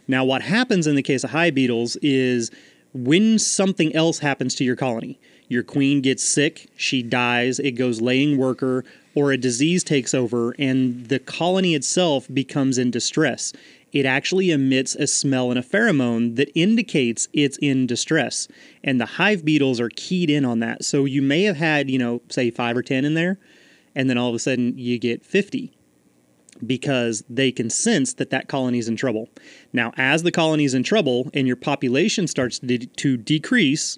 Now, what happens in the case of hive beetles is when something else happens to your colony, your queen gets sick, she dies, it goes laying worker, or a disease takes over, and the colony itself becomes in distress. It actually emits a smell and a pheromone that indicates it's in distress. And the hive beetles are keyed in on that. So you may have had, you know, say five or 10 in there, and then all of a sudden you get 50 because they can sense that that colony is in trouble. Now, as the colony is in trouble and your population starts to, de- to decrease,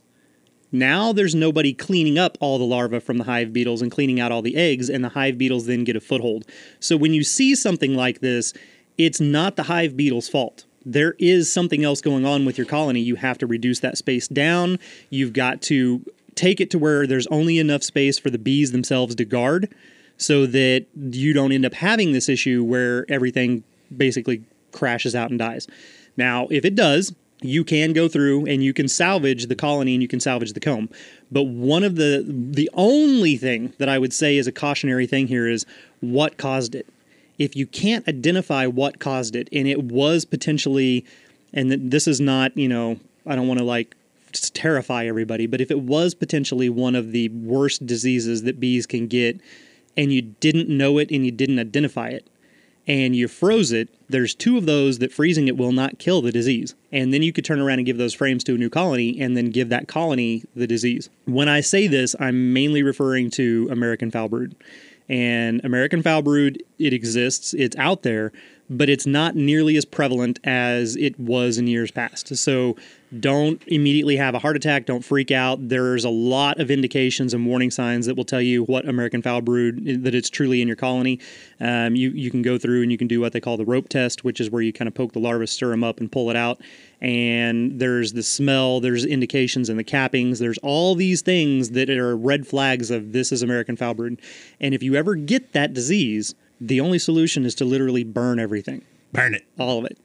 now there's nobody cleaning up all the larvae from the hive beetles and cleaning out all the eggs, and the hive beetles then get a foothold. So when you see something like this, it's not the hive beetle's fault. There is something else going on with your colony. You have to reduce that space down. You've got to take it to where there's only enough space for the bees themselves to guard so that you don't end up having this issue where everything basically crashes out and dies. Now, if it does, you can go through and you can salvage the colony and you can salvage the comb. But one of the the only thing that I would say is a cautionary thing here is what caused it. If you can't identify what caused it and it was potentially and this is not, you know, I don't want to like terrify everybody, but if it was potentially one of the worst diseases that bees can get and you didn't know it and you didn't identify it and you froze it, there's two of those that freezing it will not kill the disease. And then you could turn around and give those frames to a new colony and then give that colony the disease. When I say this, I'm mainly referring to American foul brood. And American foul brood, it exists, it's out there, but it's not nearly as prevalent as it was in years past. So don't immediately have a heart attack. Don't freak out. There's a lot of indications and warning signs that will tell you what American foul brood that it's truly in your colony. Um, you you can go through and you can do what they call the rope test, which is where you kind of poke the larva, stir them up, and pull it out. And there's the smell. There's indications in the cappings. There's all these things that are red flags of this is American foul brood. And if you ever get that disease, the only solution is to literally burn everything, Burn it. all of it.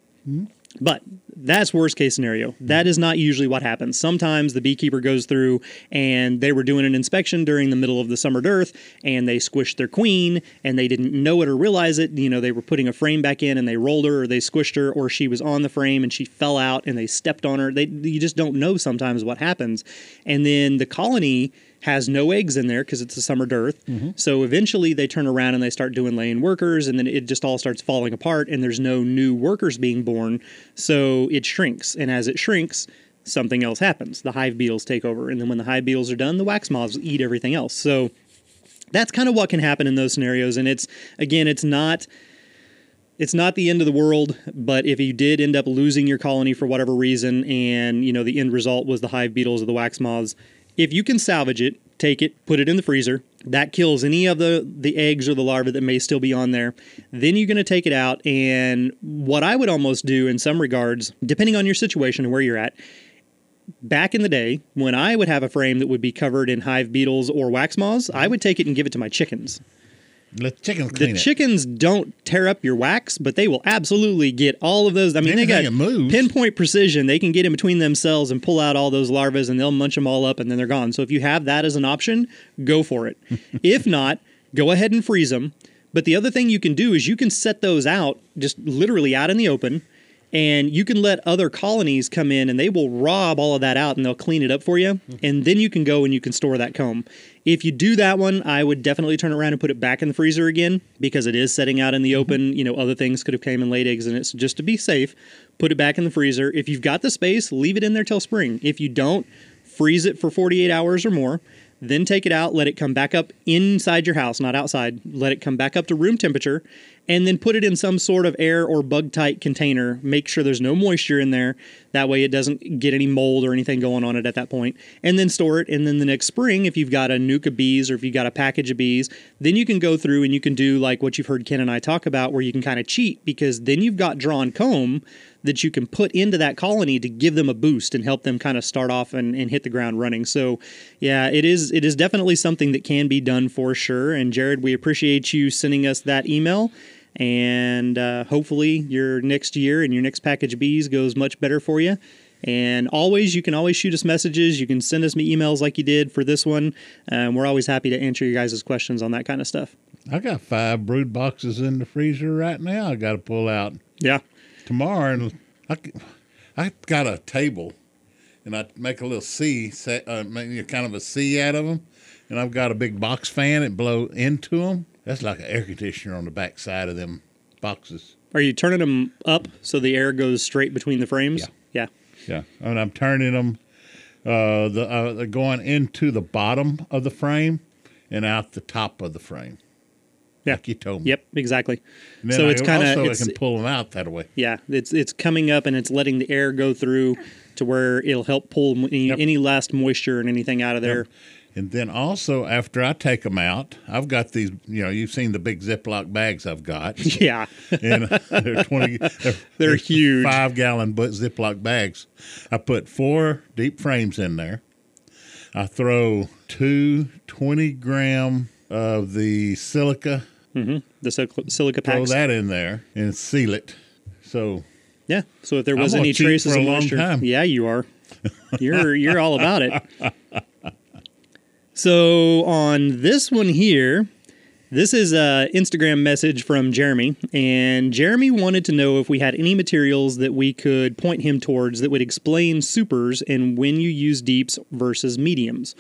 But that's worst case scenario. Hmm. That is not usually what happens. Sometimes the beekeeper goes through and they were doing an inspection during the middle of the summer dearth and they squished their queen and they didn't know it or realize it. You know, they were putting a frame back in and they rolled her or they squished her or she was on the frame and she fell out and they stepped on her. They you just don't know sometimes what happens. And then the colony has no eggs in there because it's a summer dearth. Mm-hmm. So eventually they turn around and they start doing laying workers, and then it just all starts falling apart, and there's no new workers being born. So it shrinks, and as it shrinks, something else happens. The hive beetles take over, and then when the hive beetles are done, the wax moths eat everything else. So that's kind of what can happen in those scenarios, and it's again, it's not it's not the end of the world, but if you did end up losing your colony for whatever reason, and you know the end result was the hive beetles or the wax moths, if you can salvage it, take it, put it in the freezer. That kills any of the the eggs or the larvae that may still be on there. Then you're going to take it out, and what I would almost do in some regards, depending on your situation and where you're at. Back in the day, when I would have a frame that would be covered in hive beetles or wax moths, I would take it and give it to my chickens. Let the chickens The it. chickens don't tear up your wax, but they will absolutely get all of those. I mean, they got Anything that moves. pinpoint precision. They can get in between themselves and pull out all those larvae, and they'll munch them all up, and then they're gone. So if you have that as an option, go for it. <laughs> if not, go ahead and freeze them. But the other thing you can do is you can set those out, just literally out in the open, and you can let other colonies come in and they will rob all of that out and they'll clean it up for you. Mm-hmm. And then you can go and you can store that comb. If you do that one, I would definitely turn it around and put it back in the freezer again because it is setting out in the mm-hmm. open. You know, other things could have came and laid eggs in it. So just to be safe, put it back in the freezer. If you've got the space, leave it in there till spring. If you don't, freeze it for 48 hours or more. Then take it out, let it come back up inside your house, not outside. Let it come back up to room temperature, and then put it in some sort of air or bug tight container. Make sure there's no moisture in there. That way it doesn't get any mold or anything going on it at that point. And then store it. And then the next spring, if you've got a nuc of bees or if you've got a package of bees, then you can go through and you can do like what you've heard Ken and I talk about, where you can kind of cheat because then you've got drawn comb that you can put into that colony to give them a boost and help them kind of start off and, and hit the ground running. So yeah, it is it is definitely something that can be done for sure. And Jared, we appreciate you sending us that email. And uh, hopefully your next year and your next package of bees goes much better for you. And always, you can always shoot us messages. You can send us me emails like you did for this one. Um, we're always happy to answer your guys' questions on that kind of stuff. I got five brood boxes in the freezer right now. I got to pull out Yeah. Tomorrow, and I, I got a table, and I make a little C, uh, make kind of a C out of them, and I've got a big box fan that blow into them. That's like an air conditioner on the back side of them boxes. Are you turning them up so the air goes straight between the frames? Yeah. Yeah. Yeah, and I'm turning them. Uh, the uh, they're going into the bottom of the frame and out the top of the frame. Yeah. like you told me. Yep. Exactly. So I it's kind of I can pull them out that way. yeah it's it's coming up and it's letting the air go through to where it'll help pull any, Yep. any last moisture and anything out of there. And then also after I take them out, I've got these. You know, you've seen the big Ziploc bags I've got. <laughs> Yeah. and uh, they're twenty. <laughs> They're, They're huge. Five gallon Ziploc bags. I put four deep frames in there. I throw two 20 gram of the silica. The sil- silica Throw that in there and seal it. So Yeah. So if there was any traces of moisture, yeah, you are. You're <laughs> you're all about it. So on this one here, this is a Instagram message from Jeremy, and Jeremy wanted to know if we had any materials that we could point him towards that would explain supers and when you use deeps versus mediums.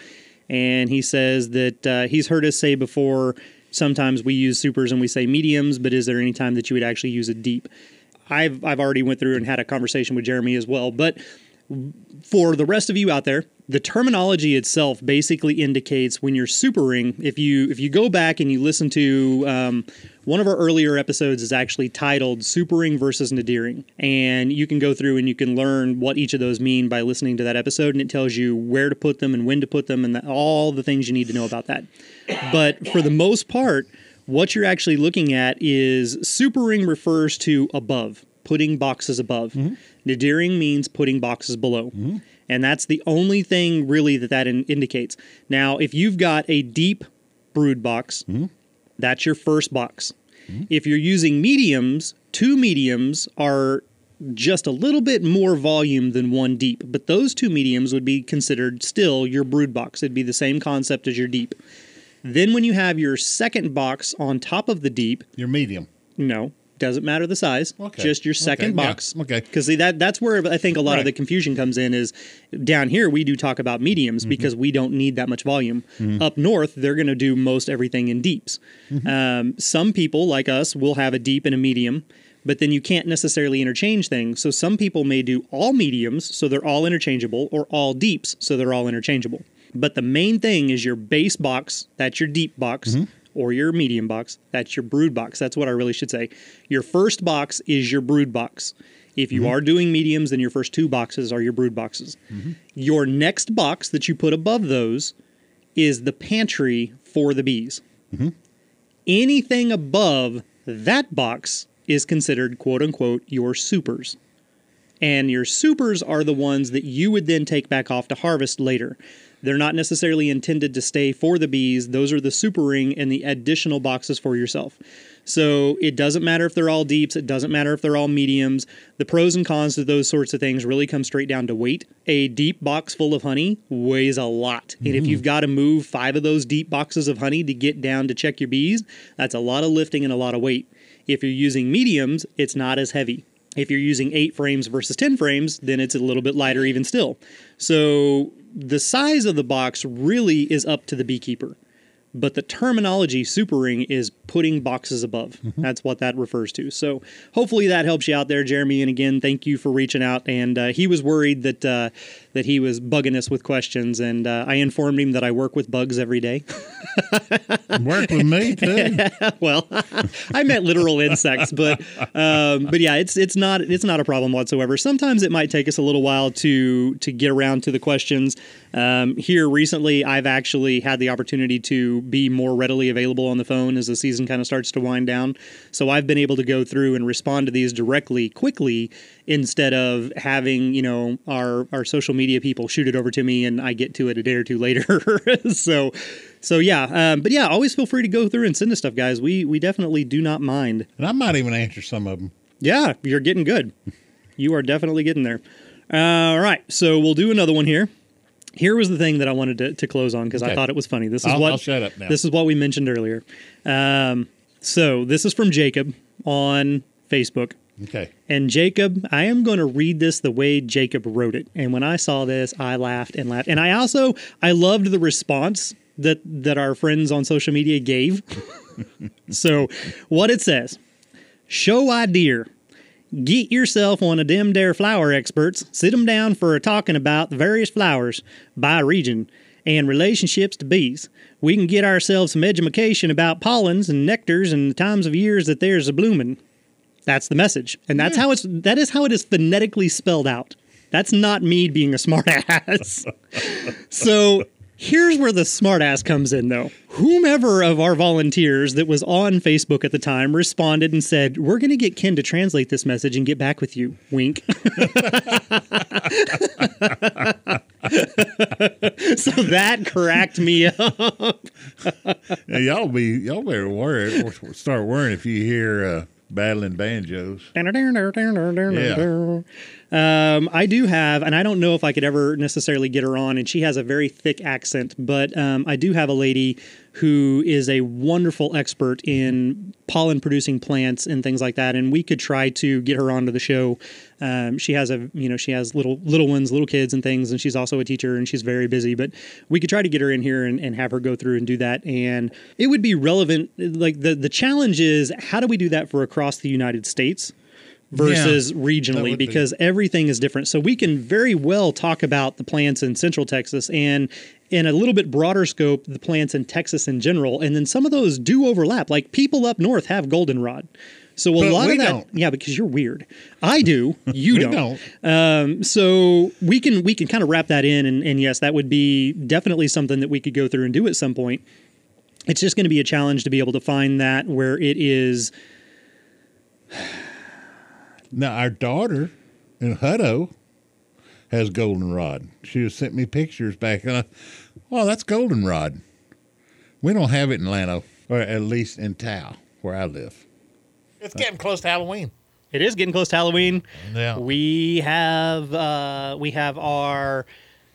And he says that uh, he's heard us say before. Sometimes we use supers and we say mediums, but is there any time that you would actually use a deep? I've I've already went through and had a conversation with Jeremy as well, but for the rest of you out there, the terminology itself basically indicates when you're supering. If you if you go back and you listen to um, one of our earlier episodes is actually titled "Supering versus Nadiring," and you can go through and you can learn what each of those mean by listening to that episode, and it tells you where to put them and when to put them and the, all the things you need to know about that. But for the most part, what you're actually looking at is supering refers to above, putting boxes above. Mm-hmm. Nadiring means putting boxes below. Mm-hmm. And that's the only thing really that that in- indicates. Now, if you've got a deep brood box, mm-hmm. that's your first box. If you're using mediums, two mediums are just a little bit more volume than one deep, but those two mediums would be considered still your brood box. It'd be the same concept as your deep. Then when you have your second box on top of the deep, Your medium. no, doesn't matter the size. Okay. Just your second Okay, yeah, box. okay. Because that that's where I think a lot Right. of the confusion comes in. Is down here we do talk about Mm-hmm. mediums because we don't need that much volume. Up north they're going to do most everything in deeps. Mm-hmm. Um, some people like us will have a deep and a medium. But then you can't necessarily interchange things. So some people may do all mediums, so they're all interchangeable, or all deeps, so they're all interchangeable. But the main thing is your base box, that's your deep box, Mm-hmm. Or your medium box, that's your brood box. That's what I really should say. Your first box is your brood box. If you mm-hmm. are doing mediums, then your first two boxes are your brood boxes. Mm-hmm. Your next box that you put above those is the pantry for the bees. Mm-hmm. Anything above that box is considered quote unquote your supers. And your supers are the ones that you would then take back off to harvest later. They're not necessarily intended to stay for the bees. Those are the supering and the additional boxes for yourself. So it doesn't matter if they're all deeps, it doesn't matter if they're all mediums. The pros and cons to those sorts of things really come straight down to weight. A deep box full of honey weighs a lot. And if mm. you've got to move five of those deep boxes of honey to get down to check your bees, that's a lot of lifting and a lot of weight. If you're using mediums, it's not as heavy. If you're using eight frames versus 10 frames, then it's a little bit lighter even still. So the size of the box really is up to the beekeeper. But the terminology supering is putting boxes above. That's what that refers to. So hopefully that helps you out there, Jeremy. And again, thank you for reaching out. And uh, he was worried that uh, that he was bugging us with questions, and uh, I informed him that I work with bugs every day. <laughs> Work with me too. <laughs> well, <laughs> I meant literal insects, but um, but yeah, it's it's not it's not a problem whatsoever. Sometimes it might take us a little while to to get around to the questions. Um, here recently, I've actually had the opportunity to be more readily available on the phone as the season kind of starts to wind down. So I've been able to go through and respond to these directly, quickly, instead of having you know our our social media people shoot it over to me and I get to it a day or two later. <laughs> so. So yeah, um, but yeah, always feel free to go through and send us stuff, guys. We we definitely do not mind. And I might even answer some of them. Yeah, you're getting good. You are definitely getting there. all right, so we'll do another one here. Here was the thing that I wanted to, to close on because I thought it was funny. This is I'll- what I'll shut up now. This is what we mentioned earlier. Um, so this is from Jacob on Facebook. Okay. And Jacob, I am going to read this the way Jacob wrote it. And when I saw this, I laughed and laughed. And I also I loved the response that that our friends on social media gave. <laughs> so, what it says: Show idea. Get yourself one of them there flower experts. Sit them down for a talking about the various flowers by region and relationships to bees. We can get ourselves some education about pollens and nectars and the times of years that there's a blooming. That's the message, and that's how it's that is how it is phonetically spelled out. That's not me being a smartass. <laughs> so here's where the smartass comes in, though. Whomever of our volunteers that was on Facebook at the time responded and said, "We're going to get Ken to translate this message and get back with you." Wink. <laughs> so that cracked me up. Y'all be y'all better worry start worrying if you hear uh, battling banjos. Um, I do have, and I don't know if I could ever necessarily get her on, and she has a very thick accent, but um, I do have a lady who is a wonderful expert in pollen producing plants and things like that, and we could try to get her onto the show. Um, she has a, you know, she has little little ones, little kids, and things, and she's also a teacher, and she's very busy. But we could try to get her in here and, and have her go through and do that, and it would be relevant. Like the the challenge is, how do we do that for across the United States? versus That regionally would be- because everything is different. So we can very well talk about the plants in Central Texas and in a little bit broader scope, the plants in Texas in general. And then some of those do overlap. Like people up north have goldenrod. So a But lot of that, don't. yeah, because you're weird. I do, <laughs> you don't. don't. Um, so we can we can kind of wrap that in, and, and yes, that would be definitely something that we could go through and do at some point. It's just going to be a challenge to be able to find that where it is. <sighs> Now our daughter in Hutto has goldenrod. She has sent me pictures back, and I, well, that's goldenrod. We don't have it in Llano, or at least in Tow, where I live. It's getting close to Halloween. It is getting close to Halloween. Yeah. We have uh, we have our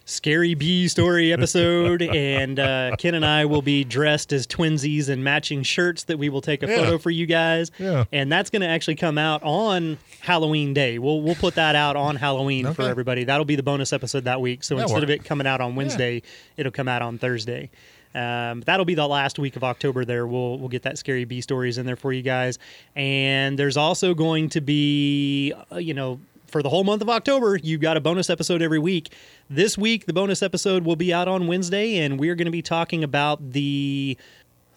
scary bee story episode, <laughs> and uh, Ken and I will be dressed as twinsies and matching shirts that we will take a Yeah. photo for you guys. Yeah. And that's going to actually come out on Halloween Day. We'll we'll put that out on Halloween for everybody. That'll be the bonus episode that week. So That'll instead of it coming out on Wednesday, it'll come out on Thursday. Um, that'll be the last week of October. There, we'll we'll get that scary bee stories in there for you guys. And there's also going to be, uh, you know, for the whole month of October, you've got a bonus episode every week. This week, the bonus episode will be out on Wednesday, and we're going to be talking about the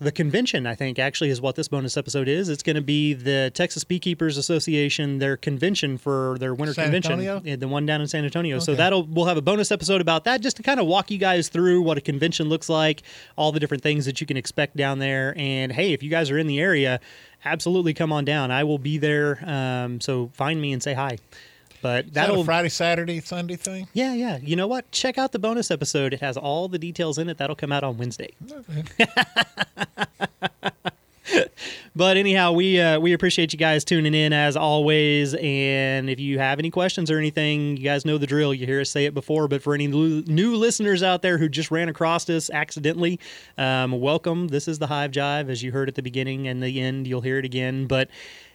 the convention. I think actually is what this bonus episode is. It's going to be the Texas Beekeepers Association their convention for their winter San convention, Antonio? The one down in San Antonio. So that'll we'll have a bonus episode about that, just to kind of walk you guys through what a convention looks like, all the different things that you can expect down there. And hey, if you guys are in the area, absolutely come on down. I will be there. Um, so find me and say hi. But that that'll a Friday, Saturday, Sunday thing? yeah, yeah. You know what? Check out the bonus episode. It has all the details in it. That'll come out on Wednesday. <laughs> but anyhow, we uh, we appreciate you guys tuning in as always. And if you have any questions or anything, you guys know the drill. You hear us say it before, but for any new new listeners out there who just ran across us accidentally, um, welcome. This is the Hive Jive, as you heard at the beginning and the end. You'll hear it again, but.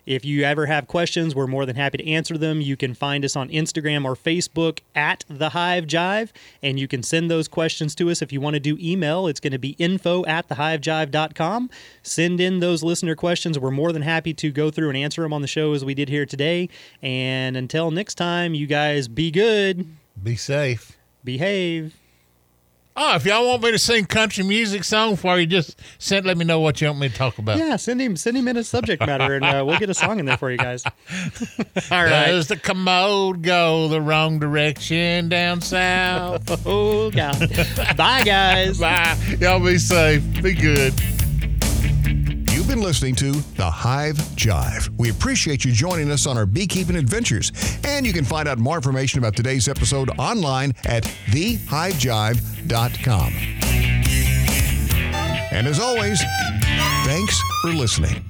If you ever have questions, we're more than happy to answer them. You can find us on Instagram or Facebook at The Hive Jive, and you can send those questions to us. If you want to do email, it's going to be info at thehivejive.com. Send in those listener questions. We're more than happy to go through and answer them on the show as we did here today. And until next time, you guys be good, Be safe. behave. Oh, if y'all want me to sing country music song for you, just send. Let me know what you want me to talk about. Yeah, send him send him in a subject matter, and uh, we'll get a song in there for you guys. <laughs> All right. Does the commode go the wrong direction down south? <laughs> Oh God. Bye, guys. <laughs> Bye. Y'all be safe. Be good. You've been listening to The Hive Jive. We appreciate you joining us on our beekeeping adventures. And you can find out more information about today's episode online at thehivejive.com. And as always, thanks for listening.